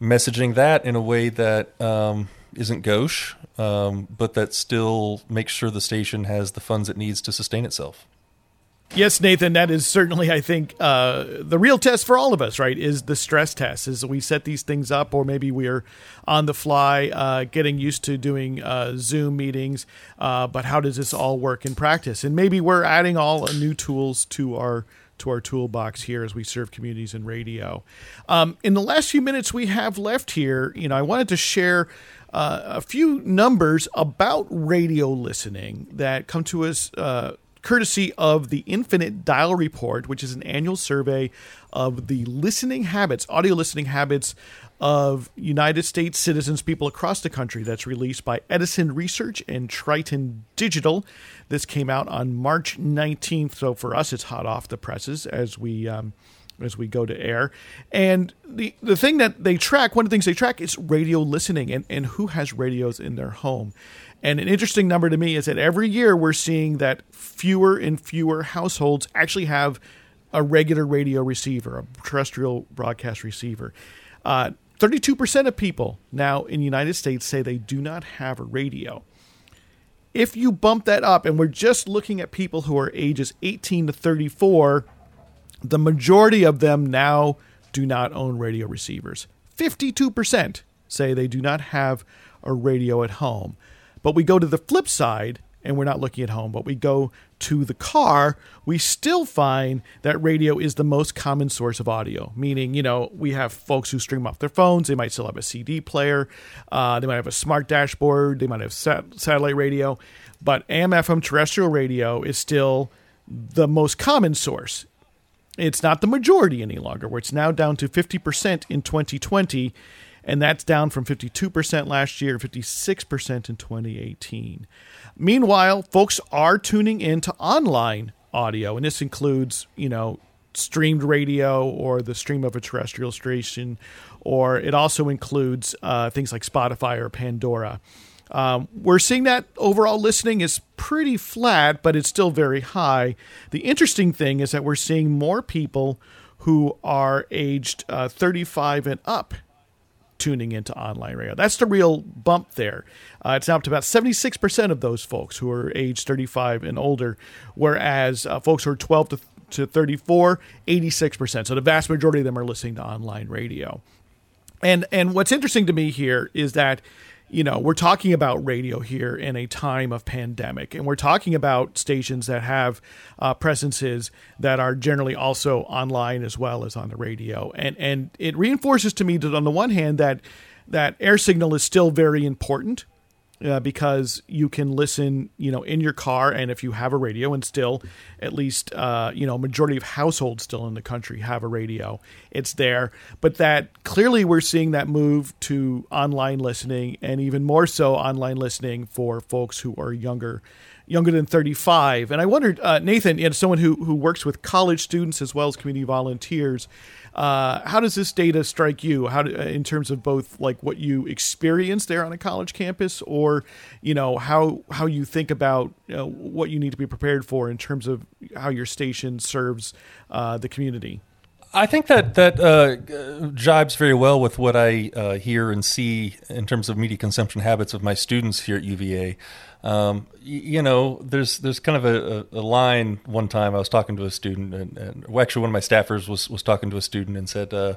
A: messaging that in a way that um, not gauche, um, but that still makes sure the station has the funds it needs to sustain itself.
B: Yes, Nathan, that is certainly, I think, uh, the real test for all of us, right? Is the stress test. Is we set these things up, or maybe we're on the fly, uh, getting used to doing uh, Zoom meetings. Uh, but how does this all work in practice? And maybe we're adding all new tools to our to our toolbox here as we serve communities in radio. Um, in the last few minutes we have left here, you know, I wanted to share. Uh, a few numbers about radio listening that come to us uh, courtesy of the Infinite Dial Report, which is an annual survey of the listening habits, audio listening habits of United States citizens, people across the country. That's released by Edison Research and Triton Digital. This came out on March 19th, so for us, it's hot off the presses as we. Um, as we go to air. And the the thing that they track, one of the things they track is radio listening and, and who has radios in their home. And an interesting number to me is that every year we're seeing that fewer and fewer households actually have a regular radio receiver, a terrestrial broadcast receiver. Uh, 32% of people now in the United States say they do not have a radio. If you bump that up, and we're just looking at people who are ages 18 to 34, the majority of them now do not own radio receivers. 52% say they do not have a radio at home. But we go to the flip side, and we're not looking at home, but we go to the car, we still find that radio is the most common source of audio. Meaning, you know, we have folks who stream off their phones, they might still have a CD player, uh, they might have a smart dashboard, they might have sat- satellite radio, but AM FM terrestrial radio is still the most common source. It's not the majority any longer, where it's now down to 50% in 2020 and that's down from 52% last year, 56% in 2018. Meanwhile, folks are tuning into online audio, and this includes, you know, streamed radio or the stream of a terrestrial station, or it also includes uh, things like Spotify or Pandora. Um, we're seeing that overall listening is pretty flat, but it's still very high. The interesting thing is that we're seeing more people who are aged uh, 35 and up tuning into online radio. That's the real bump there. Uh, it's up to about 76% of those folks who are age 35 and older, whereas uh, folks who are 12 to, to 34, 86%. So the vast majority of them are listening to online radio. And and what's interesting to me here is that you know, we're talking about radio here in a time of pandemic, and we're talking about stations that have uh, presences that are generally also online as well as on the radio, and and it reinforces to me that on the one hand that that air signal is still very important uh, because you can listen, you know, in your car, and if you have a radio, and still, at least, uh, you know, majority of households still in the country have a radio. It's there, but that clearly we're seeing that move to online listening, and even more so online listening for folks who are younger younger than 35. And I wondered, uh, Nathan, as someone who, who works with college students as well as community volunteers, uh, how does this data strike you? How do, uh, in terms of both like what you experience there on a college campus, or you know how how you think about you know, what you need to be prepared for in terms of how your station serves uh, the community?
A: I think that that uh, jibes very well with what I uh, hear and see in terms of media consumption habits of my students here at UVA. Um, you know, there's there's kind of a, a, line. One time, I was talking to a student, and, and well, actually, one of my staffers was was talking to a student and said, uh,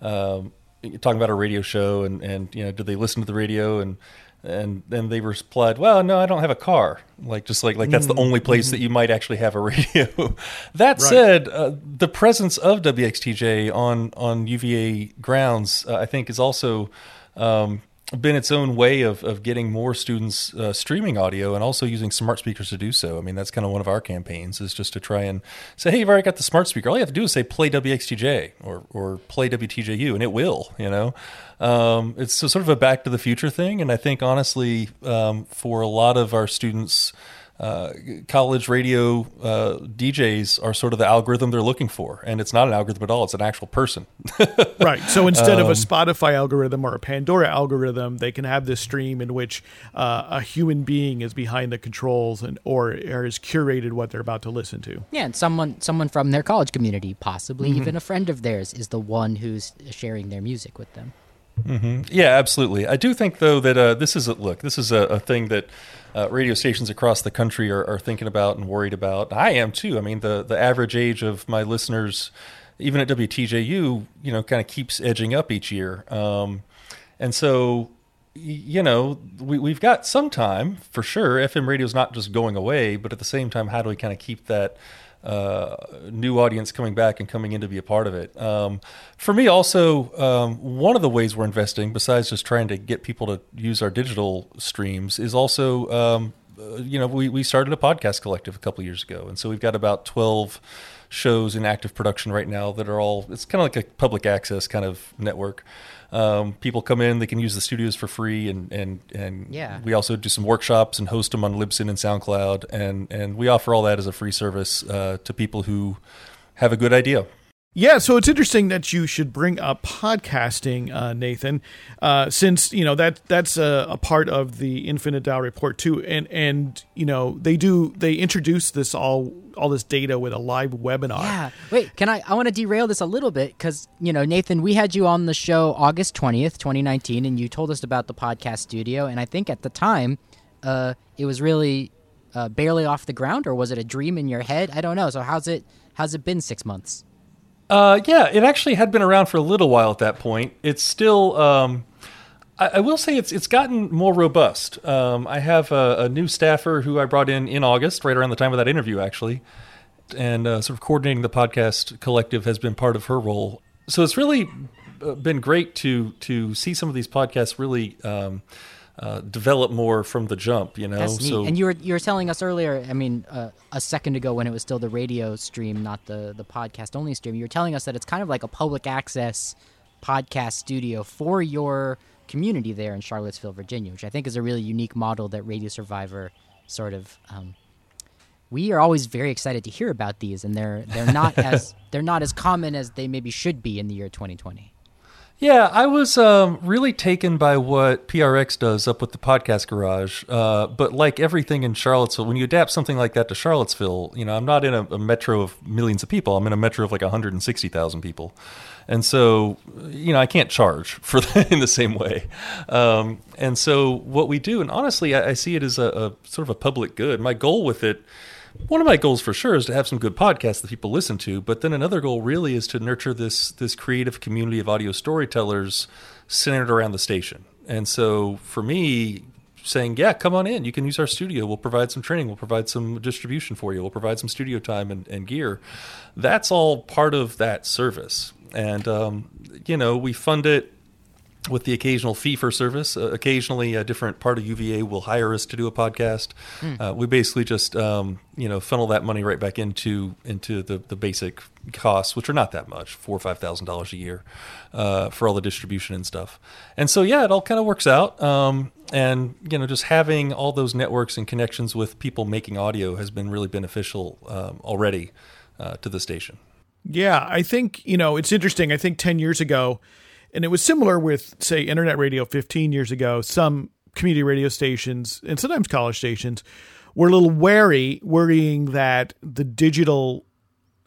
A: um, talking about a radio show, and and you know, did they listen to the radio and and then they replied, "Well, no, I don't have a car." Like just like like that's the only place mm-hmm. that you might actually have a radio. that right. said, uh, the presence of WXTJ on on UVA grounds, uh, I think, is also um, been its own way of, of getting more students uh, streaming audio and also using smart speakers to do so. I mean, that's kind of one of our campaigns is just to try and say, hey, you've already got the smart speaker. All you have to do is say play WXTJ or, or play WTJU, and it will, you know. Um, it's sort of a back to the future thing. And I think, honestly, um, for a lot of our students, uh, college radio uh, DJs are sort of the algorithm they're looking for, and it's not an algorithm at all; it's an actual person.
B: right. So instead um, of a um, Spotify algorithm or a Pandora algorithm, they can have this stream in which uh, a human being is behind the controls and or, or is curated what they're about to listen to.
C: Yeah, and someone someone from their college community, possibly mm-hmm. even a friend of theirs, is the one who's sharing their music with them.
A: Mm-hmm. Yeah, absolutely. I do think though that uh, this is a look. This is a, a thing that uh, radio stations across the country are, are, thinking about and worried about. I am too. I mean, the the average age of my listeners, even at WTJU, you know, kind of keeps edging up each year. Um, and so, you know, we, we've got some time for sure. FM radio is not just going away, but at the same time, how do we kind of keep that? Uh, new audience coming back and coming in to be a part of it. Um, for me, also, um, one of the ways we're investing, besides just trying to get people to use our digital streams, is also, um, uh, you know, we, we started a podcast collective a couple years ago. And so we've got about 12 shows in active production right now that are all, it's kind of like a public access kind of network. Um, people come in, they can use the studios for free, and and and
C: yeah.
A: we also do some workshops and host them on Libsyn and SoundCloud, and and we offer all that as a free service uh, to people who have a good idea.
B: Yeah, so it's interesting that you should bring up podcasting, uh, Nathan, uh, since you know that that's a, a, part of the Infinite Dial report too, and and you know they do they introduce this all all this data with a live webinar.
C: Yeah. Wait, can I? I want to derail this a little bit because you know Nathan, we had you on the show August twentieth, twenty nineteen, and you told us about the podcast studio, and I think at the time, uh, it was really uh, barely off the ground, or was it a dream in your head? I don't know. So how's it? How's it been six months?
A: Uh, yeah, it actually had been around for a little while at that point. It's still, um, I, I, will say, it's it's gotten more robust. Um, I have a, a, new staffer who I brought in in August, right around the time of that interview, actually, and uh, sort of coordinating the podcast collective has been part of her role. So it's really uh, been great to to see some of these podcasts really. Um, uh, develop more from the jump, you know.
C: That's neat. So, and you were you were telling us earlier. I mean, uh, a second ago when it was still the radio stream, not the the podcast only stream. You were telling us that it's kind of like a public access podcast studio for your community there in Charlottesville, Virginia, which I think is a really unique model that Radio Survivor sort of. Um, we are always very excited to hear about these, and they're they're not as they're not as common as they maybe should be in the year 2020.
A: Yeah, I was um, really taken by what PRX does up with the podcast garage. Uh, but like everything in Charlottesville, when you adapt something like that to Charlottesville, you know, I'm not in a, a metro of millions of people. I'm in a metro of like 160,000 people, and so you know I can't charge for that in the same way. Um, and so what we do, and honestly, I, I see it as a, a sort of a public good. My goal with it one of my goals for sure is to have some good podcasts that people listen to but then another goal really is to nurture this this creative community of audio storytellers centered around the station. And so for me saying yeah come on in. You can use our studio. We'll provide some training. We'll provide some distribution for you. We'll provide some studio time and, and gear. That's all part of that service. And um, you know we fund it with the occasional fee for service. Uh, occasionally, a different part of UVA will hire us to do a podcast. Mm. Uh, we basically just um, you know funnel that money right back into into the, the basic costs, which are not that much four or five thousand dollars a year uh, for all the distribution and stuff. And so yeah, it all kind of works out. Um, and you know, just having all those networks and connections with people making audio has been really beneficial um, already uh, to the station.
B: Yeah, I think you know it's interesting. I think ten years ago and it was similar with, say, internet radio 15 years ago. Some community radio stations and sometimes college stations were a little wary, worrying that the digital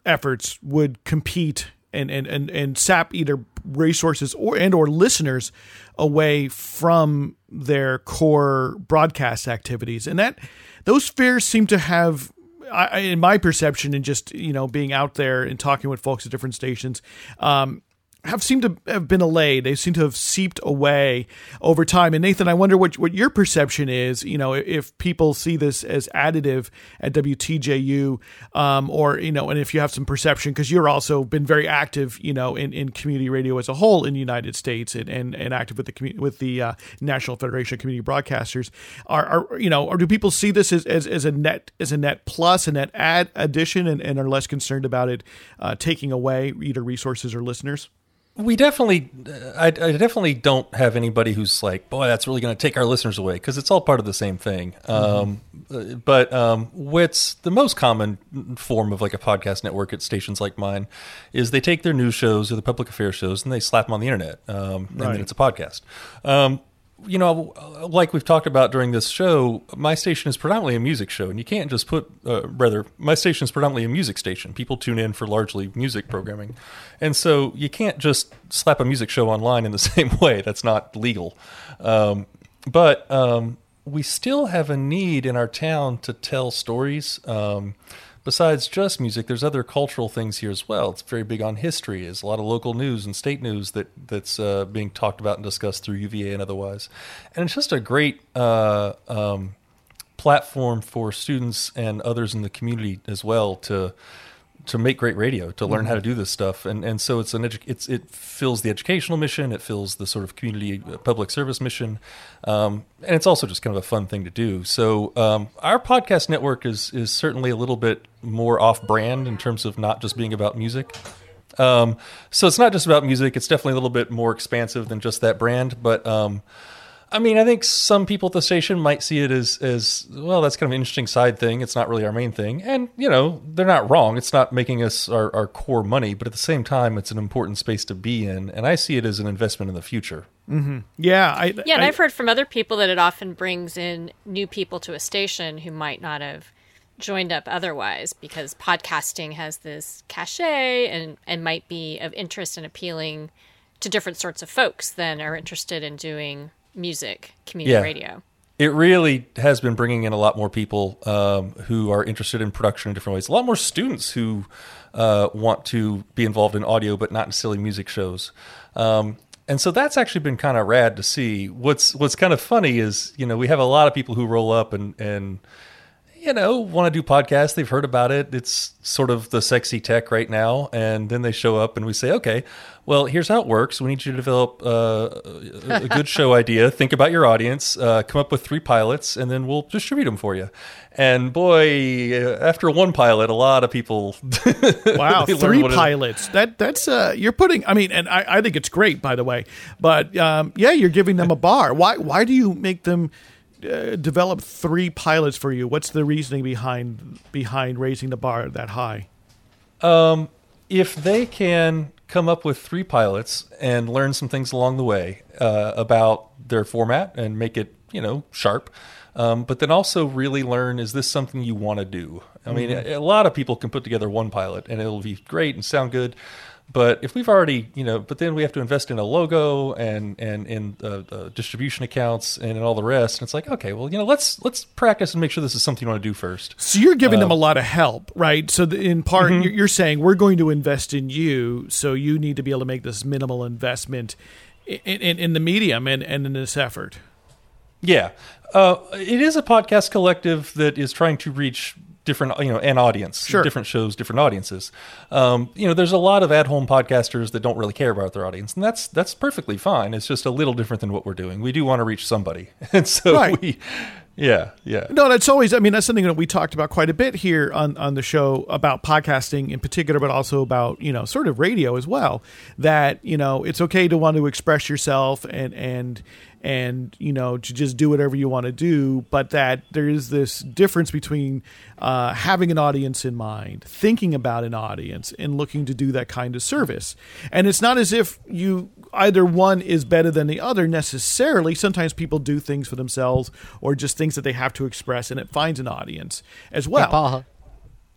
B: efforts would compete and, and, and, and sap either resources or and or listeners away from their core broadcast activities. And that those fears seem to have I, in my perception and just you know being out there and talking with folks at different stations um, have seemed to have been allayed. They seem to have seeped away over time. And Nathan, I wonder what what your perception is. You know, if people see this as additive at WTJU, um, or you know, and if you have some perception because you're also been very active, you know, in, in community radio as a whole in the United States and and, and active with the with the uh, National Federation of Community Broadcasters. Are, are you know, or do people see this as, as, as a net as a net plus, a net add addition, and, and are less concerned about it uh, taking away either resources or listeners?
A: We definitely I, I, definitely don't have anybody who's like boy that's really going to take our listeners away because it's all part of the same thing mm-hmm. um, but um, what's the most common form of like a podcast network at stations like mine is they take their news shows or the public affairs shows and they slap them on the internet um, and right. then it's a podcast um, you know, like we've talked about during this show, my station is predominantly a music show, and you can't just put, uh, rather, my station is predominantly a music station. People tune in for largely music programming. And so you can't just slap a music show online in the same way. That's not legal. Um, but um, we still have a need in our town to tell stories. Um, besides just music, there's other cultural things here as well. It's very big on history. There's a lot of local news and state news that that's uh, being talked about and discussed through UVA and otherwise. And it's just a great uh, um, platform for students and others in the community as well to to make great radio, to learn mm-hmm. how to do this stuff, and and so it's an edu- it's it fills the educational mission, it fills the sort of community uh, public service mission, um, and it's also just kind of a fun thing to do. So um, our podcast network is is certainly a little bit more off brand in terms of not just being about music. Um, so it's not just about music; it's definitely a little bit more expansive than just that brand, but. I mean, I think some people at the station might see it as as well. That's kind of an interesting side thing. It's not really our main thing, and you know they're not wrong. It's not making us our, our core money, but at the same time, it's an important space to be in, and I see it as an investment in the future.
B: Mm-hmm. Yeah, I,
D: yeah, and
B: I,
D: have heard from other people that it often brings in new people to a station who might not have joined up otherwise because podcasting has this cachet and and might be of interest and appealing to different sorts of folks than are interested in doing music community yeah. radio.
A: It really has been bringing in a lot more people um, who are interested in production in different ways. A lot more students who uh, want to be involved in audio, but not necessarily music shows. Um, and so that's actually been kind of rad to see. What's What's kind of funny is you know we have a lot of people who roll up and and you know, want to do podcasts. They've heard about it. It's sort of the sexy tech right now. And then they show up and we say, okay, well, here's how it works. We need you to develop uh, a good show idea. Think about your audience, uh, come up with three pilots, and then we'll distribute them for you. And boy, after one pilot, a lot of people.
B: wow, three pilots. That that's uh, you're putting. I mean, and I, I think it's great, by the way. But um, yeah, you're giving them a bar. Why why do you make them? Uh, develop three pilots for you. What's the reasoning behind behind raising the bar that high?
A: Um, if they can come up with three pilots and learn some things along the way uh, about their format and make it, you know, sharp. Um, but then also really learn is this something you want to do? I mm-hmm. mean, a, a, lot of people can put together one pilot and it'll be great and sound good. But if we've already, you know, but then we have to invest in a logo and and in uh, uh, distribution accounts and, all the rest. And it's like, okay, well, you know, let's let's practice and make sure this is something you want to do first.
B: So you're giving them a um, lot of help, right? So in part, mm-hmm. you're saying we're going to invest in you, so you need to be able to make this minimal investment in, in, in the medium and, and in this effort.
A: Yeah, uh, it is a podcast collective that is trying to reach different you know an audience
B: sure.
A: different shows different audiences. Um, you know there's a lot of at-home podcasters that don't really care about their audience and that's that's perfectly fine. It's just a little different than what we're doing. We do want to reach somebody. And so right. we yeah yeah.
B: No that's always i mean that's something that we talked about quite a bit here on on the show about podcasting in particular but also about you know sort of radio as well that you know it's okay to want to express yourself and and and you know to just do whatever you want to do but that there is this difference between uh, having an audience in mind thinking about an audience and looking to do that kind of service. And it's not as if you either one is better than the other necessarily. Sometimes people do things for themselves or just things that they have to express and it finds an audience as well.
C: Hey, Paul,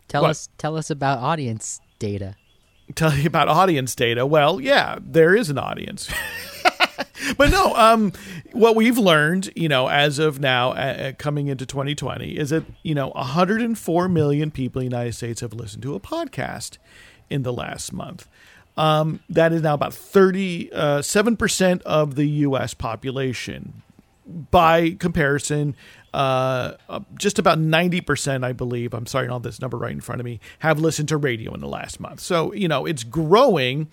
C: tell what? us tell us about audience data.
B: Tell you about audience data. Well yeah there is an audience but no, um, what we've learned, you know, as of now, uh, coming into 2020, is that you know 104 million people in the United States have listened to a podcast in the last month. Um, that is now about 37 uh, percent of the U.S. population. By comparison, uh, just about 90%, I believe, I'm sorry, all this number right in front of me, have listened to radio in the last month. So, you know, it's growing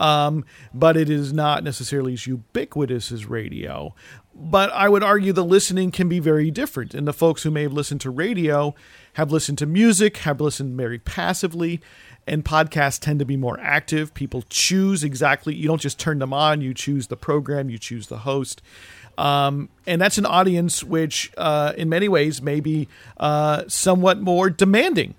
B: um, but it is not necessarily as ubiquitous as radio. But I would argue the listening can be very different. And the folks who may have listened to radio have listened to music, have listened very passively. and podcasts tend to be more active. People choose exactly, you don't just turn them on, you choose the program, you choose the host. Um, and that's an audience which, uh, in many ways, may be uh, somewhat more demanding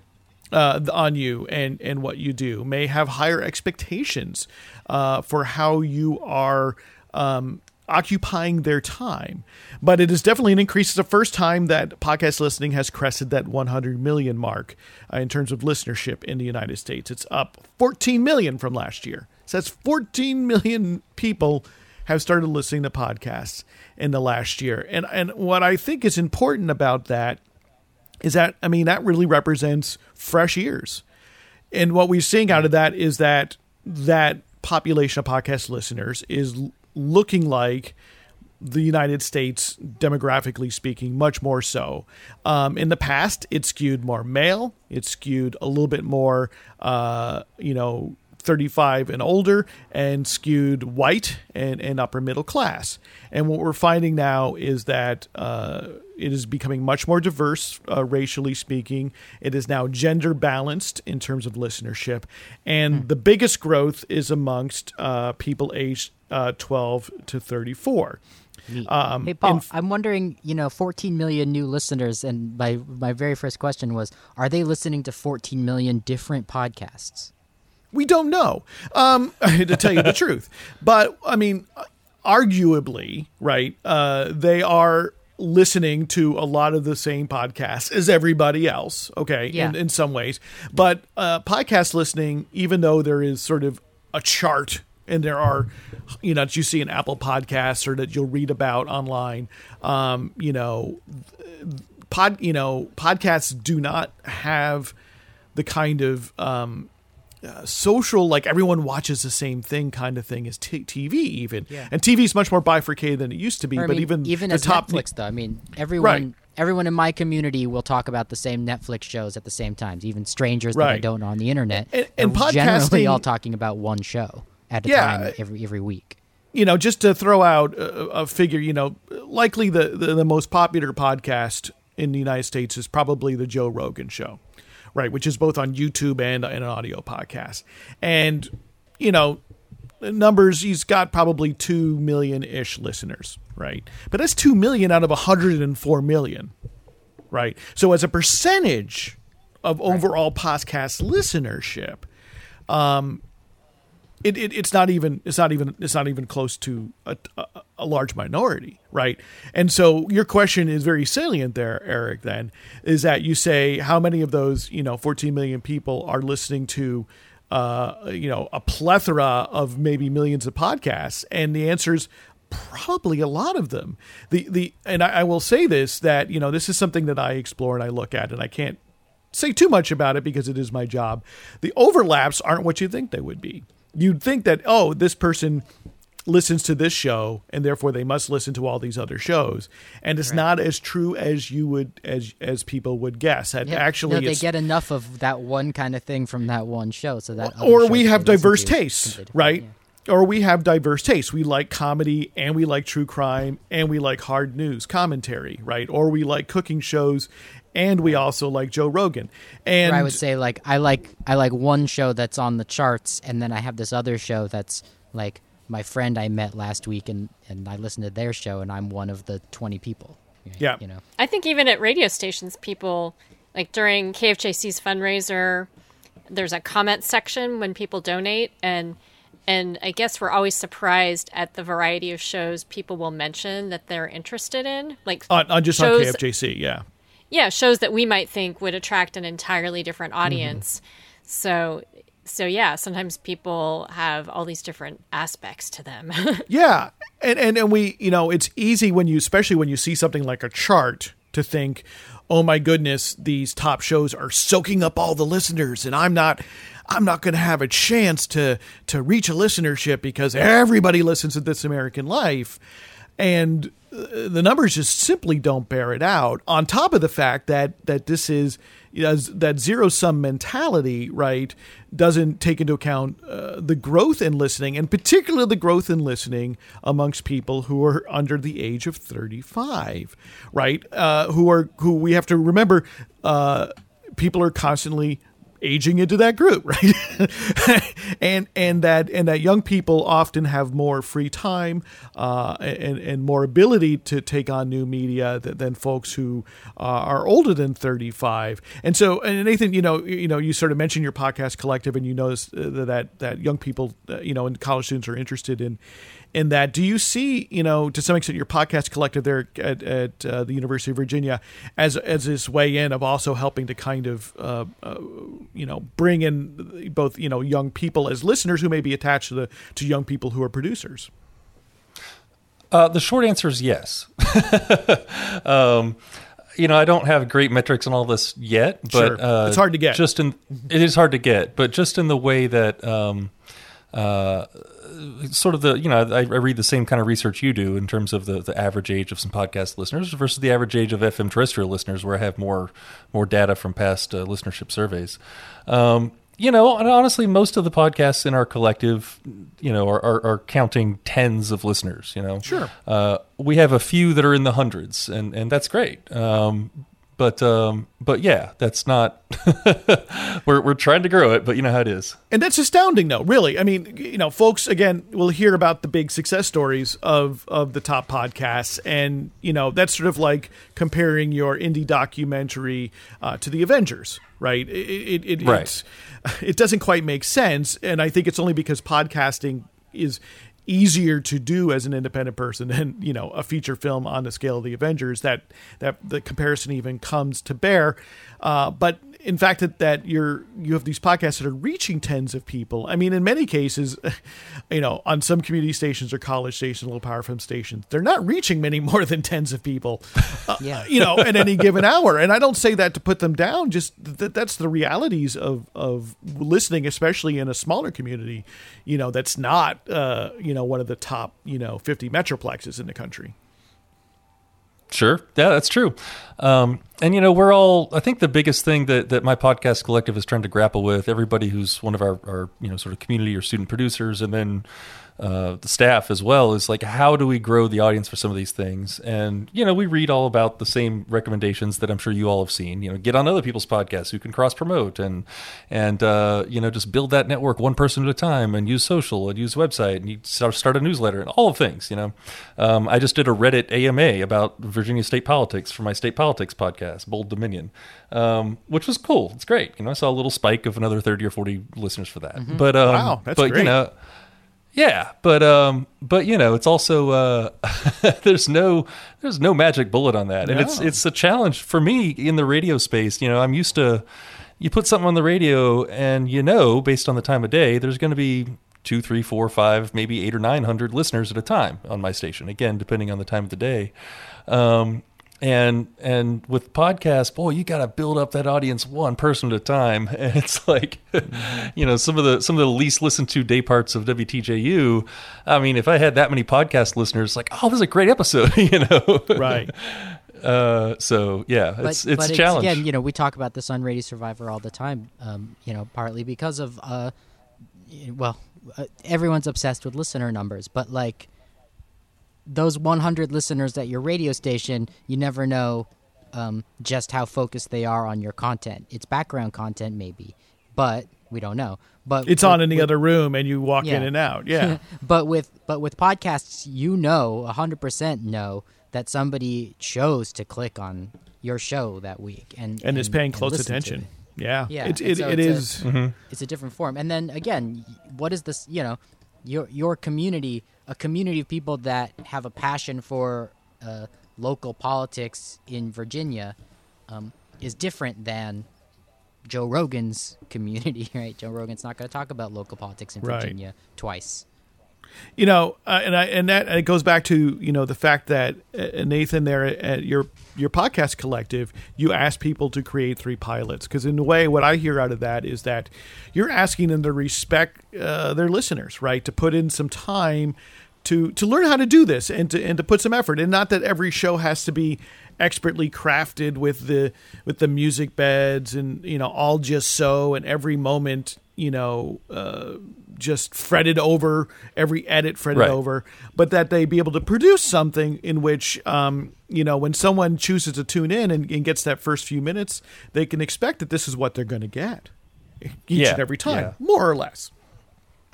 B: uh, on you and, and what you do, may have higher expectations uh, for how you are um, occupying their time. But it is definitely an increase. It's the first time that podcast listening has crested that 100 million mark uh, in terms of listenership in the United States. It's up 14 million from last year. So that's 14 million people have started listening to podcasts in the last year. And and what I think is important about that is that I mean that really represents fresh ears. And what we're seeing out of that is that that population of podcast listeners is looking like the United States, demographically speaking, much more so. Um, in the past, it skewed more male. It skewed a little bit more, uh, you know, 35 and older and skewed white and, and upper middle class. And what we're finding now is that uh, it is becoming much more diverse, uh, racially speaking. It is now gender balanced in terms of listenership. And hmm. the biggest growth is amongst uh, people aged uh, 12 to 34.
C: Um, hey Paul, f- I'm wondering, you know, 14 million new listeners, and my my very first question was, are they listening to 14 million different podcasts?
B: We don't know, um, to tell you the truth. But I mean, arguably, right? Uh, they are listening to a lot of the same podcasts as everybody else. Okay, yeah. in, in some ways, but uh, podcast listening, even though there is sort of a chart and there are you know that you see in apple podcasts or that you'll read about online um, you know pod you know podcasts do not have the kind of um, uh, social like everyone watches the same thing kind of thing as t- TV even yeah. and TV is much more bifurcated than it used to be
C: or,
B: but
C: mean,
B: even
C: even
B: the
C: as
B: top
C: Netflix though I mean everyone right. everyone in my community will talk about the same Netflix shows at the same times even strangers right. that I don't know on the internet
B: and, and,
C: and generally all talking about one show at a yeah, time every every week.
B: You know, just to throw out a, a figure, you know, likely the, the, the most popular podcast in the United States is probably the Joe Rogan show, right? Which is both on YouTube and, and an audio podcast. And you know, numbers he's got probably 2 million ish listeners right but that's 2 million out of 104 million right so as a percentage of overall podcast listenership um it, it, it's not even it's not even it's not even close to a, a, a, large minority, right? And so your question is very salient there, Eric. Then is that you say how many of those you know 14 million people are listening to uh, you know a plethora of maybe millions of podcasts, and the answer is probably a lot of them. The the and I, I will say this that you know this is something that I explore and I look at, and I can't say too much about it because it is my job. The overlaps aren't what you think they would be you'd think that oh this person listens to this show and therefore they must listen to all these other shows and it's right. not as true as you would as as people would guess that yeah. actually
C: no, they get enough of that one kind of thing from that one show so that
B: or we have diverse tastes right yeah. or we have diverse tastes we like comedy and we like true crime and we like hard news commentary right or we like cooking shows and we also like Joe Rogan. And
C: I would say like I like I like one show that's on the charts, and then I have this other show that's like my friend I met last week, and and I listened to their show, and I'm one of the twenty people.
B: Yeah,
C: you know.
D: I think even at radio stations, people like during KFJC's fundraiser, there's a comment section when people donate, and and I guess we're always surprised at the variety of shows people will mention that they're interested in, like
B: on, on just shows, on KFJC, yeah
D: yeah shows that we might think would attract an entirely different mm-hmm. audience mm-hmm. so so yeah sometimes people have all these different aspects to them
B: yeah and, and and we you know it's easy when you especially when you see something like a chart to think oh my goodness these top shows are soaking up all the listeners and i'm not i'm not going to have a chance to to reach a listenership because everybody listens to this american life and the numbers just simply don't bear it out. On top of the fact that that this is you know, that zero sum mentality, right, doesn't take into account uh, the growth in listening, and particularly the growth in listening amongst people who are under the age of thirty five, right? Uh, who are who we have to remember. Uh, people are constantly aging into that group, right? and and that and that young people often have more free time uh, and and more ability to take on new media than, than folks who uh, are older than 35. And so, and Nathan, you know, you know, you sort of mentioned your podcast collective, and you notice uh, that that young people, uh, you know, and college students are interested in in that. Do you see, you know, to some extent, your podcast collective there at, at uh, the University of Virginia as as this way in of also helping to kind of, uh, uh, you know, bring in both you know young people as listeners who may be attached to the to young people who are producers.
A: Uh, the short answer is yes. um, you know, I don't have great metrics on all this yet, but
B: Sure.
A: uh,
B: It's hard to get.
A: Just in it is hard to get, but just in the way that um, uh, sort of the you know I, I read the same kind of research you do in terms of the, the average age of some podcast listeners versus the average age of FM terrestrial listeners, where I have more more data from past uh, listenership surveys. Um, you know, and honestly, most of the podcasts in our collective, you know, are, are, are counting tens of listeners. You know,
B: Sure.
A: uh, we have a few that are in the hundreds, and and that's great. Um, but um, but yeah, that's not. we're we're trying to grow it, but you know how it is.
B: And that's astounding, though. Really, I mean, you know, folks again we'll hear about the big success stories of of the top podcasts, and you know, that's sort of like comparing your indie documentary uh, to the Avengers, right? It it, it,
A: Right.
B: It doesn't quite make sense, and I think it's only because podcasting is easier to do as an independent person than you know a feature film on the scale of the Avengers that that the comparison even comes to bear. Uh, but in fact, that that you're you have these podcasts that are reaching tens of people. I mean, in many cases, you know, on some community stations or college stations, little power from stations, they're not reaching many more than tens of people. uh,
C: Yeah.
B: you know, at any given hour. And I don't say that to put them down. Just that that's the realities of of listening, especially in a smaller community. You know, that's not uh, you know one of the top you know fifty metroplexes in the country.
A: Sure. Yeah, that's true. Um, and you know, we're all. I think the biggest thing that that my podcast collective is trying to grapple with, everybody who's one of our, our you know sort of community or student producers, and then uh, the staff as well, is like how do we grow the audience for some of these things? And you know, we read all about the same recommendations that I'm sure you all have seen. You know, get on other people's podcasts who can cross promote and and uh, you know just build that network one person at a time, and use social and use website and you start start a newsletter and all of things. You know, um, I just did a Reddit AMA about Virginia state politics for my state politics podcast, Bold Dominion, um, which was cool. It's great. You know, I saw a little spike of another thirty or forty listeners for that. But um,
B: Wow, that's
A: but
B: great.
A: you know. Yeah, but um, but you know, it's also uh, there's no there's no magic bullet on that, and it's it's a challenge for me in the radio space. You know, I'm used to you put something on the radio, and you know, based on the time of day, there's going to be two, three, four, five, maybe eight or nine hundred listeners at a time on my station. Again, depending on the time of the day. Um, and and with podcasts, boy, you got to build up that audience one person at a time. And it's like, you know, some of the some of the least listened to day parts of WTJU. I mean, if I had that many podcast listeners, like, oh, this is a great episode, you know,
B: Right.
A: Uh, so yeah,
C: but,
A: it's it's
C: but
A: a challenge.
C: again, you know, we talk about this on Radio Survivor all the time. Um, you know, partly because of uh, well, uh, everyone's obsessed with listener numbers, but like those 100 listeners at your radio station, you never know um, just how focused they are on your content. It's background content, maybe, but we don't know. But
B: It's
C: with-
B: on in the
C: with-
B: other room, and you walk
C: Yeah.
B: in and out. Yeah.
C: but with but with podcasts, you know, hundred percent know that somebody chose to click on your show that week and
B: and is paying close attention. Yeah,
C: Yeah,
B: it, it,
C: so
B: it
C: it's a-
B: is.
C: It's a different form. And then again, what is this? You know, your your community, a community of people that have a passion for uh, local politics in Virginia, um, is different than Joe Rogan's community. Right? Joe Rogan's not going to talk about local politics in
B: Right.
C: Virginia twice.
B: You know, uh, and I and that and it goes back to you know the fact that uh, Nathan there at your your podcast collective, you ask people to create three pilots because in a way, what I hear out of that is that you're asking them to respect uh, their listeners, right? To put in some time to to learn how to do this and to and to put some effort, and not that every show has to be expertly crafted with the with the music beds and you know all just so and every moment you know uh, just fretted over every edit fretted
A: Right.
B: over but that they be able to produce something in which um, you know when someone chooses to tune in and, and gets that first few minutes they can expect that this is what they're going to get each
A: Yeah,
B: and every time,
A: yeah.
B: more or less.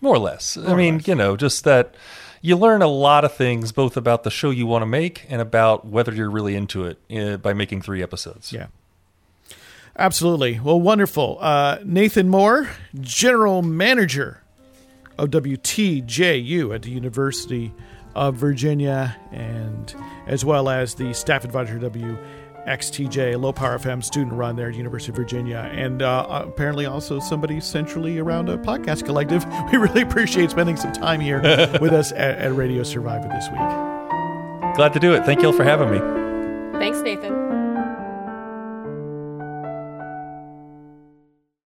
A: More or less. I
B: or
A: mean,
B: less.
A: you know, just that you learn a lot of things both about the show you want to make and about whether you're really into it uh, by making three episodes.
B: Yeah. Absolutely. Well, wonderful. Uh, Nathan Moore, General Manager of WTJU at the University of Virginia, and as well as the staff advisor WXTJ, low power FM student run there at University of Virginia, and uh, apparently also somebody centrally around a podcast collective. We really appreciate spending some time here with us at, at Radio Survivor this week.
A: Glad to do it. Thank you all for having me.
D: Thanks, Nathan.